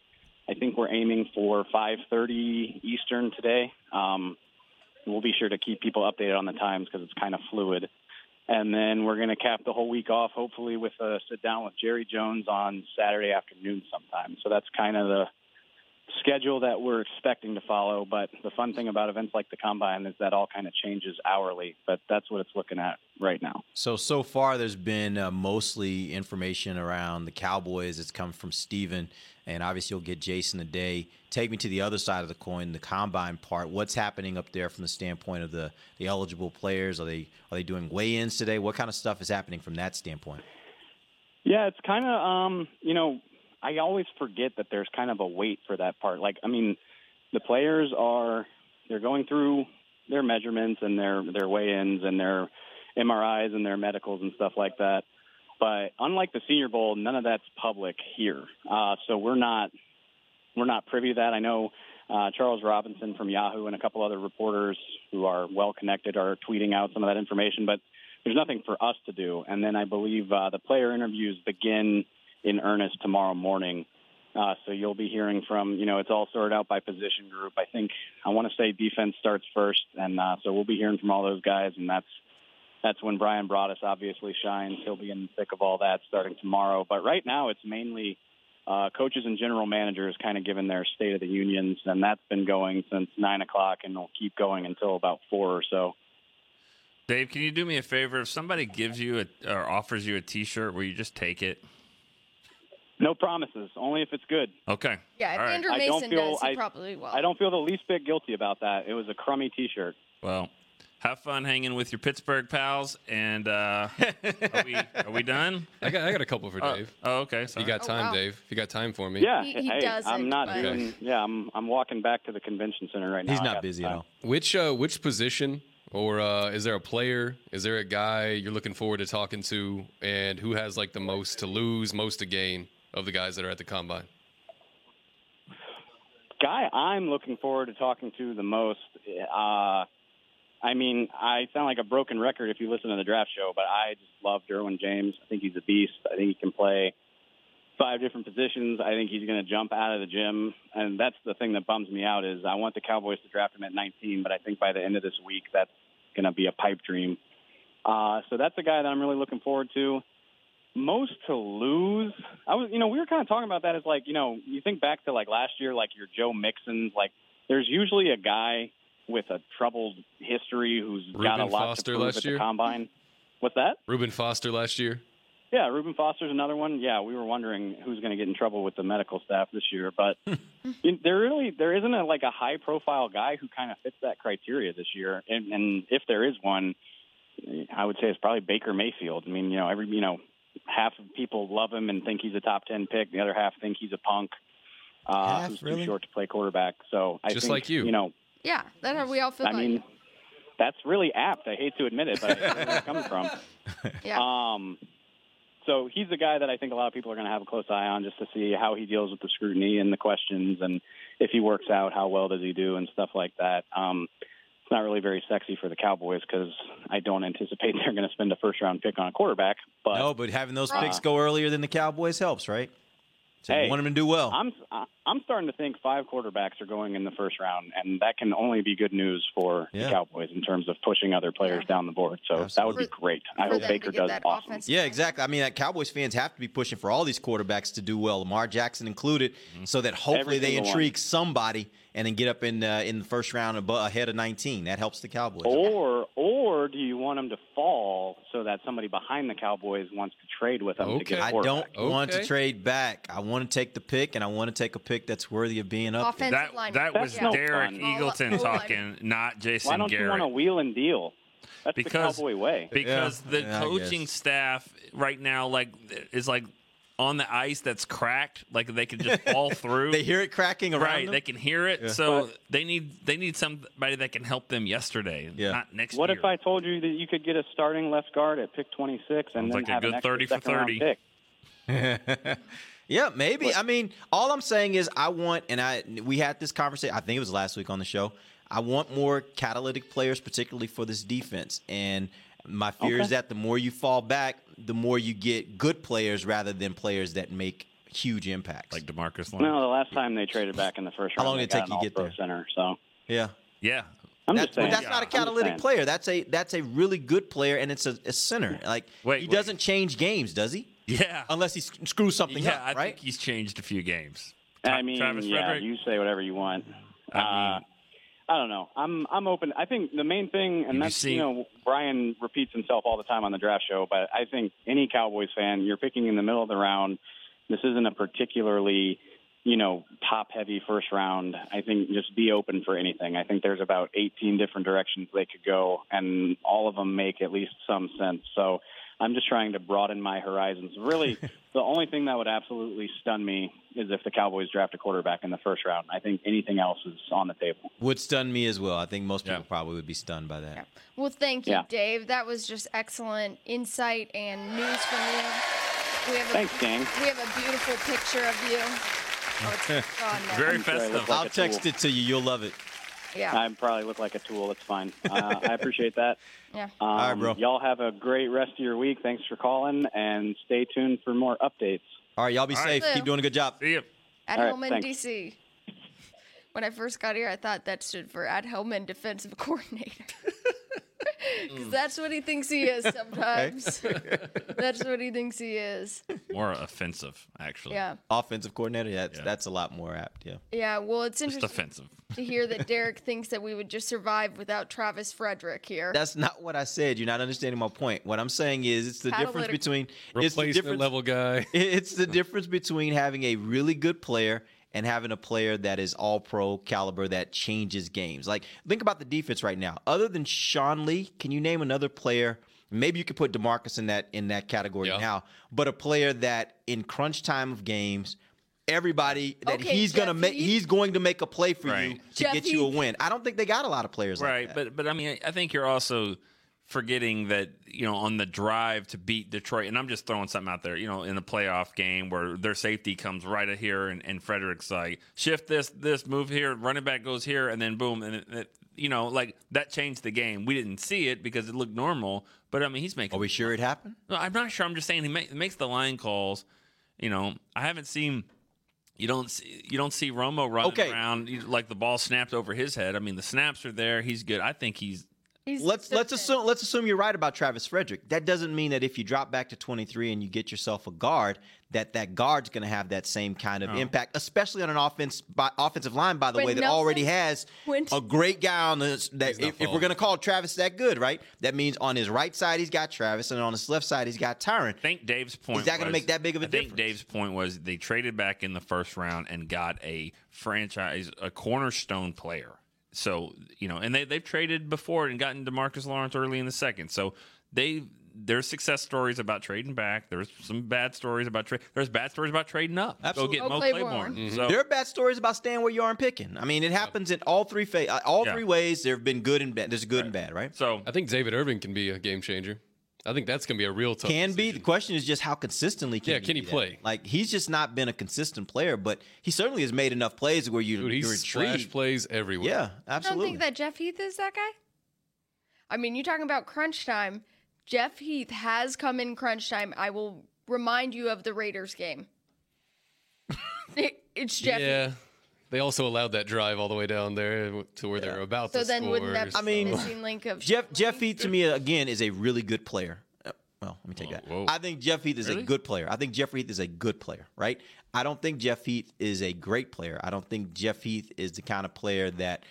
I think we're aiming for 5:30 Eastern today. Um, we'll be sure to keep people updated on the times because it's kind of fluid. And then we're going to cap the whole week off, hopefully, with a sit down with Jerry Jones on Saturday afternoon sometime. So that's kind of the schedule that we're expecting to follow. But the fun thing about events like the combine is that all kind of changes hourly. But that's what it's looking at right now. So so far, there's been uh, mostly information around the Cowboys. It's come from Stephen, and obviously you'll get Jason today. Take me to the other side of the coin, the combine part. What's happening up there from the standpoint of the the eligible players? Are they are they doing weigh-ins today? What kind of stuff is happening from that standpoint? Yeah, it's kind of um, you know, I always forget that there's kind of a wait for that part. Like, I mean, the players are they're going through their measurements and their their weigh-ins and their MRIs and their medicals and stuff like that. But unlike the Senior Bowl, none of that's public here. Uh, so we're not we're not privy to that. I know uh, Charles Robinson from Yahoo and a couple other reporters who are well connected are tweeting out some of that information, but there's nothing for us to do. And then I believe uh, the player interviews begin in earnest tomorrow morning. Uh, so you'll be hearing from, you know, it's all sorted out by position group. I think I want to say defense starts first, and uh, so we'll be hearing from all those guys, and that's that's when Bryan Broaddus obviously shines. He'll be in the thick of all that starting tomorrow. But right now, it's mainly uh, coaches and general managers kind of giving their State of the Unions, and that's been going since nine o'clock, and will keep going until about four or so. Dave, can you do me a favor? If somebody gives you a, or offers you a T-shirt, will you just take it? No promises, only if it's good. Okay. Yeah, if All right. Andrew I don't Mason feel- does, he I- probably will. I don't feel the least bit guilty about that. It was a crummy T-shirt. Well, have fun hanging with your Pittsburgh pals, and uh, are we are we done? I got I got a couple for Oh, Dave. Oh, okay. Sorry. you got Oh, time, wow. Dave. You got time for me. Yeah, He- he hey, doesn't, I'm not but- doing. Yeah, I'm I'm walking back to the convention center right now. He's not busy at all. Which uh, which position or uh, is there a player? Is there a guy you're looking forward to talking to, and who has like the most to lose, most to gain of the guys that are at the combine? guy I'm looking forward to talking to the most. Uh, I mean, I sound like a broken record if you listen to the draft show, but I just love Derwin James. I think he's a beast. I think he can play five different positions. I think he's going to jump out of the gym, and that's the thing that bums me out is I want the Cowboys to draft him at 19, but I think by the end of this week that's going to be a pipe dream. Uh, so that's the guy that I'm really looking forward to. Most to lose. I was, you know, we were kind of talking about that as like, you know, you think back to like last year, like your Joe Mixons. Like, there's usually a guy with a troubled history who's got a lot Foster to prove last at year? the combine. What's that? Reuben Foster last year. Yeah, Reuben Foster's another one. Yeah, we were wondering who's going to get in trouble with the medical staff this year, but there really there isn't a like a high profile guy who kind of fits that criteria this year. And, and if there is one, I would say it's probably Baker Mayfield. I mean, you know, every you know, half of people love him and think he's a top ten pick. The other half think he's a punk uh, Half, who's really? too short to play quarterback. So I Just think, like you. You know, yeah, that's how we all feel I about mean, you. that's really apt. I hate to admit it, but I where it's coming from. Yeah. Um, so he's the guy that I think a lot of people are going to have a close eye on just to see how he deals with the scrutiny and the questions, and if he works out, how well does he do, and stuff like that. Um, it's not really very sexy for the Cowboys because I don't anticipate they're going to spend a first round pick on a quarterback. But No, but having those Uh, picks go earlier than the Cowboys helps, right? So you want them to do well. I'm I'm starting to think five quarterbacks are going in the first round, and that can only be good news for Yeah. the Cowboys in terms of pushing other players down the board. So that would be Absolutely. great. I hope Baker does awesome. offensive Yeah, exactly. I mean, Cowboys fans have to be pushing for all these quarterbacks to do well, Lamar Jackson included, so that hopefully Every they single one. intrigue somebody and then get up in uh, in the first round abo- ahead of 19. That helps the Cowboys. Or or do you want them to fall so that somebody behind the Cowboys wants to trade with them to get a I don't quarterback? want to trade back. I want to take the pick, and I want to take a pick that's worthy of being up. there. Offensive That line. that was no Derek fun. Eagleton Oh, talking, not Jason Garrett. Why don't you want to wheel and deal? That's Because- the Cowboy way. because Yeah, the yeah, coaching staff right now like is like on the ice that's cracked like they can just fall through They hear it cracking around right them? they can hear it Yeah. so they need they need somebody that can help them yesterday Yeah. not next What year if I told you that you could get a starting left guard at pick 26 and Sounds then like a good an 30 for 30. pick? Yeah, maybe. I mean, all I'm saying is I want, and I we had this conversation. I think it was last week on the show. I want more catalytic players, particularly for this defense. And my fear is that the more you fall back, the more you get good players rather than players that make huge impacts. like Demarcus Lawrence No, the last time they traded back in the first round, How long did it take you to get all-pro there? Center. So yeah, yeah I'm that's, just saying. but that's not a I'm just catalytic player. That's a that's a really good player, and it's a, a center. Like Wait, he wait. doesn't change games, does he? yeah Unless he screws something yeah up, I right? think he's changed a few games I mean, Travis yeah, Frederick? you say whatever you want. I uh, I don't know. I'm I'm open. I think the main thing, and you that's see- you know, Bryan repeats himself all the time on the draft show, but I think any Cowboys fan, you're picking in the middle of the round. This isn't a particularly you know top heavy first round. I think just be open for anything. I think there's about 18 different directions they could go, and all of them make at least some sense. So. I'm just trying to broaden my horizons. Really, the only thing that would absolutely stun me is if the Cowboys draft a quarterback in the first round. I think anything else is on the table. Would stun me as well. I think most people probably would be stunned by that. Well, thank you, Yeah. Dave. That was just excellent insight and news from you. We have a, Thanks, gang. We have a beautiful picture of you. Oh, it's gone now. Very I'm sure I look festive. I'll text it to you. You'll love it. Yeah. I probably look like a tool. It's fine. Uh, I appreciate that. Yeah. Um, All right, bro. Y'all have a great rest of your week. Thanks for calling, and stay tuned for more updates. All right, y'all be All safe. right. Keep doing a good job. See ya. At All right, Helman, thanks. DC. When I first got here, I thought that stood for At Helman Defensive Coordinator. Because mm. that's what he thinks he is sometimes. that's what he thinks he is. More offensive, actually. Yeah. Offensive coordinator. Yeah, that's, Yeah. that's a lot more apt. Yeah. Yeah. Well, it's Just interesting offensive. to hear that Derek thinks that we would just survive without Travis Frederick here. That's not what I said. You're not understanding my point. What I'm saying is, it's the difference Catalytic- between it's the Replacement difference level guy. It's the difference between having a really good player and having a player that is all pro caliber that changes games. Like, think about the defense right now. Other than Sean Lee, can you name another player? Maybe you could put Demarcus in that in that category Yeah. now, but a player that in crunch time of games, everybody that Okay, he's gonna make he's going to make a play for you to Jeff get you a win. I don't think they got a lot of players Right, like that. but but I mean, I- I think you're also forgetting that you know on the drive to beat Detroit, and I'm just throwing something out there. You know, in the playoff game where their safety comes right here, and, and Frederick's like shift this, this move here, running back goes here, and then boom, and it, it, you know, like that changed the game. We didn't see it because it looked normal, but I mean, he's making. Are we sure it happened? No, I'm not sure. I'm just saying he ma- makes the line calls. You know, I haven't seen. You don't see, you don't see Romo running Okay. around like the ball snapped over his head. I mean, the snaps are there. He's good. I think he's He's let's let's consistent. assume let's assume you're right about Travis Frederick. That doesn't mean that if you drop back to 23 and you get yourself a guard, that that guard's going to have that same kind of oh. impact, especially on an offense by, offensive line. By the When way, that Nelson already has went- a great guy on this. That if, if we're going to call Travis that good, right? That means on his right side he's got Travis, and on his left side he's got Tyron. I think Dave's point Is that gonna make that big of a I think? Dave's point was they traded back in the first round and got a franchise, a cornerstone player. So you know, and they they've traded before and gotten Demarcus Lawrence early in the second. So they there's success stories about trading back. There's some bad stories about trade. There's bad stories about trading up. Absolutely. Go Go get oh, Mo Claiborne. Claiborne. Mm-hmm. So There are bad stories about staying where you are and picking. I mean, it happens in all three fa- all Yeah. three ways. There have been good and bad. There's good and bad, right? so I think David Irving can be a game changer. I think that's going to be a real tough. can be. The question is just how consistently can Yeah, he can he be that? play? Like he's just not been a consistent player, but he certainly has made enough plays where you Dude, you're he's splash intrigued. plays everywhere. Yeah, absolutely. I don't think that Jeff Heath is that guy. I mean, you're talking about crunch time. Jeff Heath has come in crunch time. I will remind you of the Raiders game. It- it's Jeff. Heath. Yeah. They also allowed that drive all the way down there to where they were about So to then score. wouldn't that I mean, missing link of Jeff Jeff Heath to me again is a really good player. Uh, Well, let me take that. whoa. I think Jeff Heath is a Really? good player. I think Jeff Heath is a good player, right? I don't think Jeff Heath is a great player. I don't think Jeff Heath is the kind of player that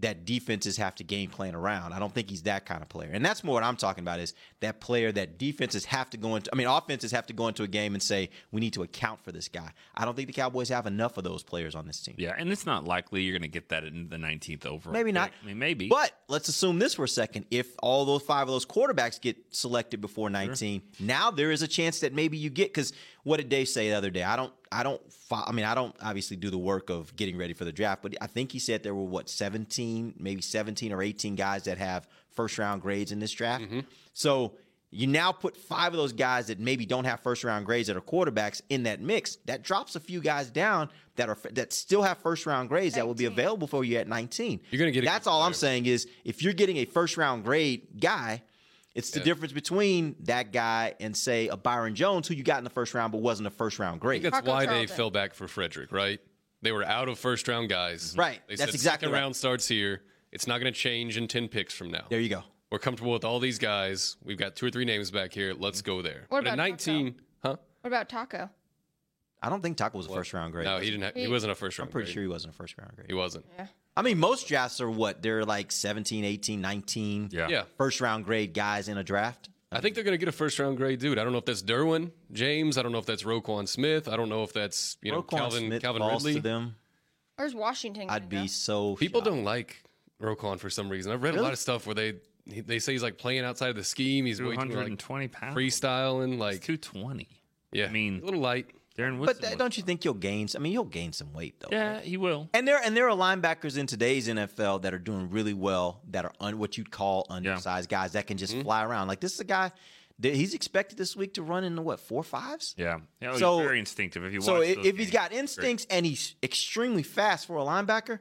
that defenses have to game plan around. I don't think he's that kind of player. And that's more what I'm talking about is that player that defenses have to go into I mean offenses have to go into a game and say we need to account for this guy. I don't think the Cowboys have enough of those players on this team. yeah, and it's not likely you're going to get that in the 19th overall. Maybe not. I mean, maybe. But let's assume this for a second. If all those five of those quarterbacks get selected before 19, now there is a chance that maybe you get because what did Dave say the other day? I don't, I don't, I mean, I don't obviously do the work of getting ready for the draft, but I think he said there were what 17, maybe 17 or 18 guys that have first round grades in this draft. Mm-hmm. So you now put five of those guys that maybe don't have first round grades that are quarterbacks in that mix. That drops a few guys down that are that still have first round grades that will be available for you at 19. You're gonna get That's good all I'm saying is if you're getting a first round grade guy, it's the Yeah. difference between that guy and say a Byron Jones who you got in the first round but wasn't a first round I grade. that's Taco why they fell back for Frederick, right? They were out of first round guys. Right. They That's said exactly second right. round starts here. It's not going to change in 10 picks from now. There you go. We're comfortable with all these guys. We've got two or three names back here. Let's go there. What but at about 19, huh? What about Taco? I don't think Taco was a first round grade. No, he didn't. Have, he, He- wasn't a first round. I'm pretty grade. sure he wasn't a first round grade. he wasn't. Yeah. I mean, most drafts are what? They're like 17, 18, 19 Yeah. Yeah, first round grade guys in a draft. I think they're going to get a first round grade dude. I don't know if that's Derwin James. I don't know if that's Roquan Smith. I don't know if that's you know Roquan Calvin Smith Calvin falls Ridley. to them. Where's Washington? I'd be go? so. People shocked. don't like Roquan for some reason. I've read a lot of stuff where they they say he's like playing outside of the scheme. He's way too like 220 pounds. freestyling. Like Like 220. yeah, I mean, a little light. Darren But Woodson. th- don't you think you'll gain? I mean, he'll gain some weight though. yeah, he will. And there and there are linebackers in today's NFL that are doing really well that are un, what you'd call undersized guys that can just mm-hmm. fly around. Like this is a guy that he's expected this week to run in the what four fives. Yeah. yeah he's So- very instinctive. If you So watch if, those if he's games, got great. instincts and he's extremely fast for a linebacker,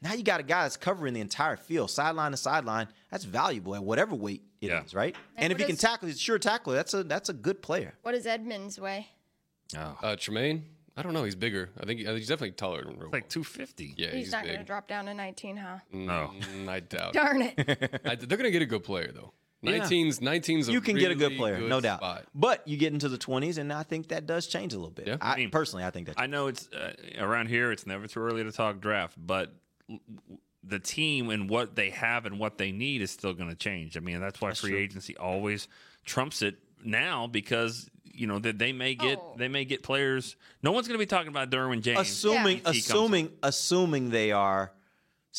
now you got a guy that's covering the entire field, sideline to sideline. That's valuable at whatever weight it is, Yeah. right? And And, if what he can tackle, he's a sure tackler. That's a that's a good player. What is Edmunds weigh? Oh, Uh, Tremaine, I don't know. He's bigger. I think he's definitely taller than Roquan. like 250. yeah, He's, he's, not going to big. drop down to 19, huh? No. Mm, I doubt. it. Darn it. I, they're going to get a good player though. Yeah. 19's 19's a you can get a good really player, no doubt. spot. But you get into the twenties, and I think that does change a little bit. Yeah. I, I mean, personally, I think that. I know it's uh, around here. It's never too early to talk draft, but l- the team and what they have and what they need is still going to change. I mean, that's why free agency always trumps it now because you know that they may get Oh. they may get players. No one's going to be talking about Derwin James. assuming if assuming assuming they are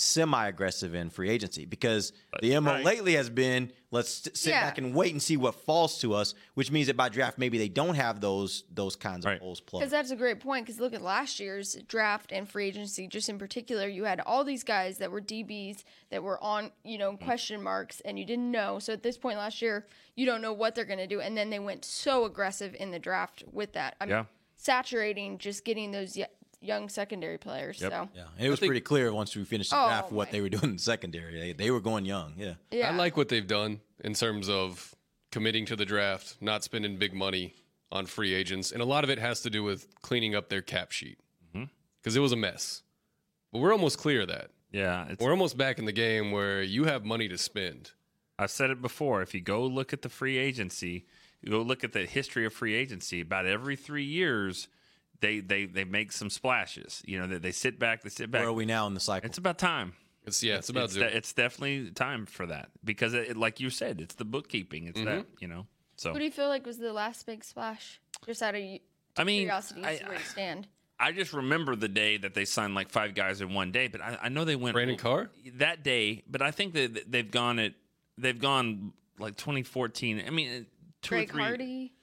semi aggressive in free agency because the MO right. lately has been let's sit Yeah. back and wait and see what falls to us, which means that by draft maybe they don't have those those kinds of Right. holes Because that's a great point. Because look at last year's draft and free agency, just in particular, you had all these guys that were DBs that were on, you know, mm. question marks, and you didn't know. So at this point last year, you don't know what they're going to do. And then they went so aggressive in the draft with that. I mean, Yeah. saturating just getting those y- young secondary players. Yep. So Yeah, it was pretty clear once we finished the Oh, draft what my. they were doing in the secondary. They, they were going young. Yeah. yeah, I like what they've done in terms of committing to the draft, not spending big money on free agents, and a lot of it has to do with cleaning up their cap sheet mm-hmm. because it was a mess. But we're almost clear of that. yeah, it's, We're almost back in the game where you have money to spend. I've said it before. If you go look at the free agency, you go look at the history of free agency. About every three years, they they they make some splashes. You know, they, they sit back, they sit back. Where are we now in the cycle? It's about time. It's yeah, it's about it's, de- it's definitely time for that because, it, like you said, it's the bookkeeping. It's that mm-hmm. you know. So what do you feel like was the last big splash? Just out of I mean, curiosity, I- see where you stand. I just remember the day that they signed like five guys in one day, but I, I know they went Brandon Carr? that day. But I think that they've gone at they've gone like 2014. I mean, two Greg or three. Hardy.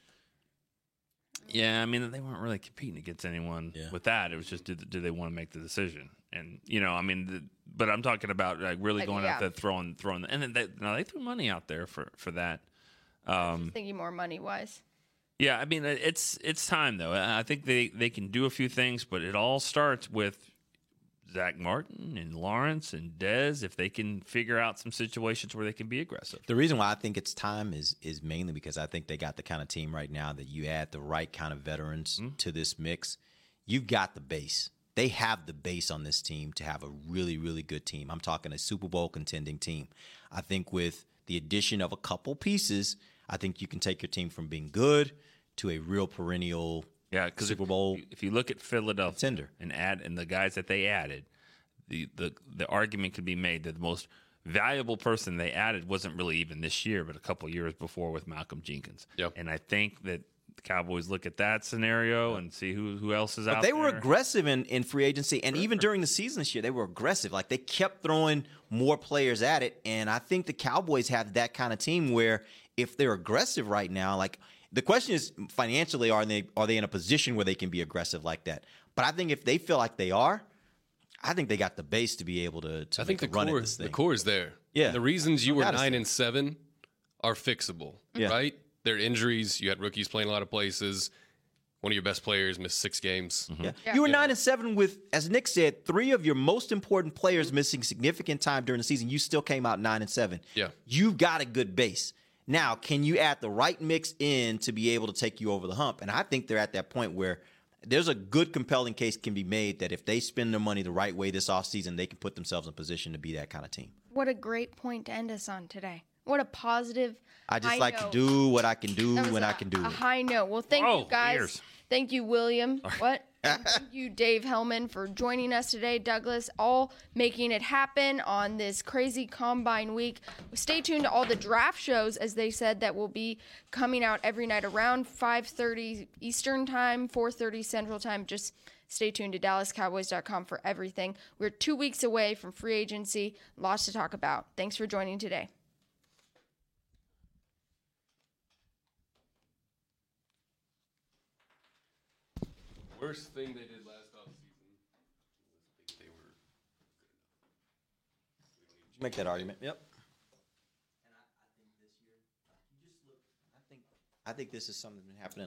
Yeah, I mean they weren't really competing against anyone Yeah. with that. It was just do, do they want to make the decision? And you know, I mean, the, but I'm talking about like really going yeah. out there throwing throwing, and then they, no, they threw money out there for for that. Um, Thinking more money wise. yeah, I mean it's it's time though. I I think they they can do a few things, but it all starts with Zack Martin and Lawrence and Dez if they can figure out some situations where they can be aggressive. The reason why I think it's time is is mainly because I think they got the kind of team right now that you add the right kind of veterans mm-hmm. to this mix. You've got the base. They have the base on this team to have a really, really good team. I'm talking a Super Bowl contending team. I think with the addition of a couple pieces, I think you can take your team from being good to a real perennial Yeah, because Super Bowl If you look at Philadelphia contender. and add and the guys that they added, the the the argument could be made that the most valuable person they added wasn't really even this year, but a couple years before with Malcolm Jenkins. Yep. And I think that the Cowboys look at that scenario and see who who else is But out they there. were aggressive in, in free agency, and even during the season this year, they were aggressive. Like they kept throwing more players at it, and I think the Cowboys have that kind of team where if they're aggressive right now, like the question is financially, are they are they in a position where they can be aggressive like that? But I think if they feel like they are, I think they got the base to be able to. to I think the run core, the core is there. Yeah. The reasons you No were nine there. and seven are fixable. Yeah. Right? They're injuries. You had rookies playing a lot of places. One of your best players missed six games. Yeah. Yeah. You were nine and seven with, as Nick said, three of your most important players missing significant time during the season. You still came out nine and seven. Yeah. You've got a good base. Now, can you add the right mix in to be able to take you over the hump? And I think they're at that point where there's a good, compelling case can be made that if they spend their money the right way this offseason, they can put themselves in position to be that kind of team. What a great point to end us on today. What a positive. I just high like note. to do what I can do That was when a- I can do a it. high note. Well, thank Oh, you guys. ears. Thank you, William. What? Thank you, Dave Helman, for joining us today. Douglas, all making it happen on this crazy combine week. Stay tuned to all the draft shows, as they said, that will be coming out every night around 5:30 Eastern time, 4:30 Central time. Just stay tuned to DallasCowboys.com for everything. We're two weeks away from free agency. Lots to talk about. Thanks for joining today. Worst thing they did last offseason was think they were Make that argument. Yep. I think this is something that happened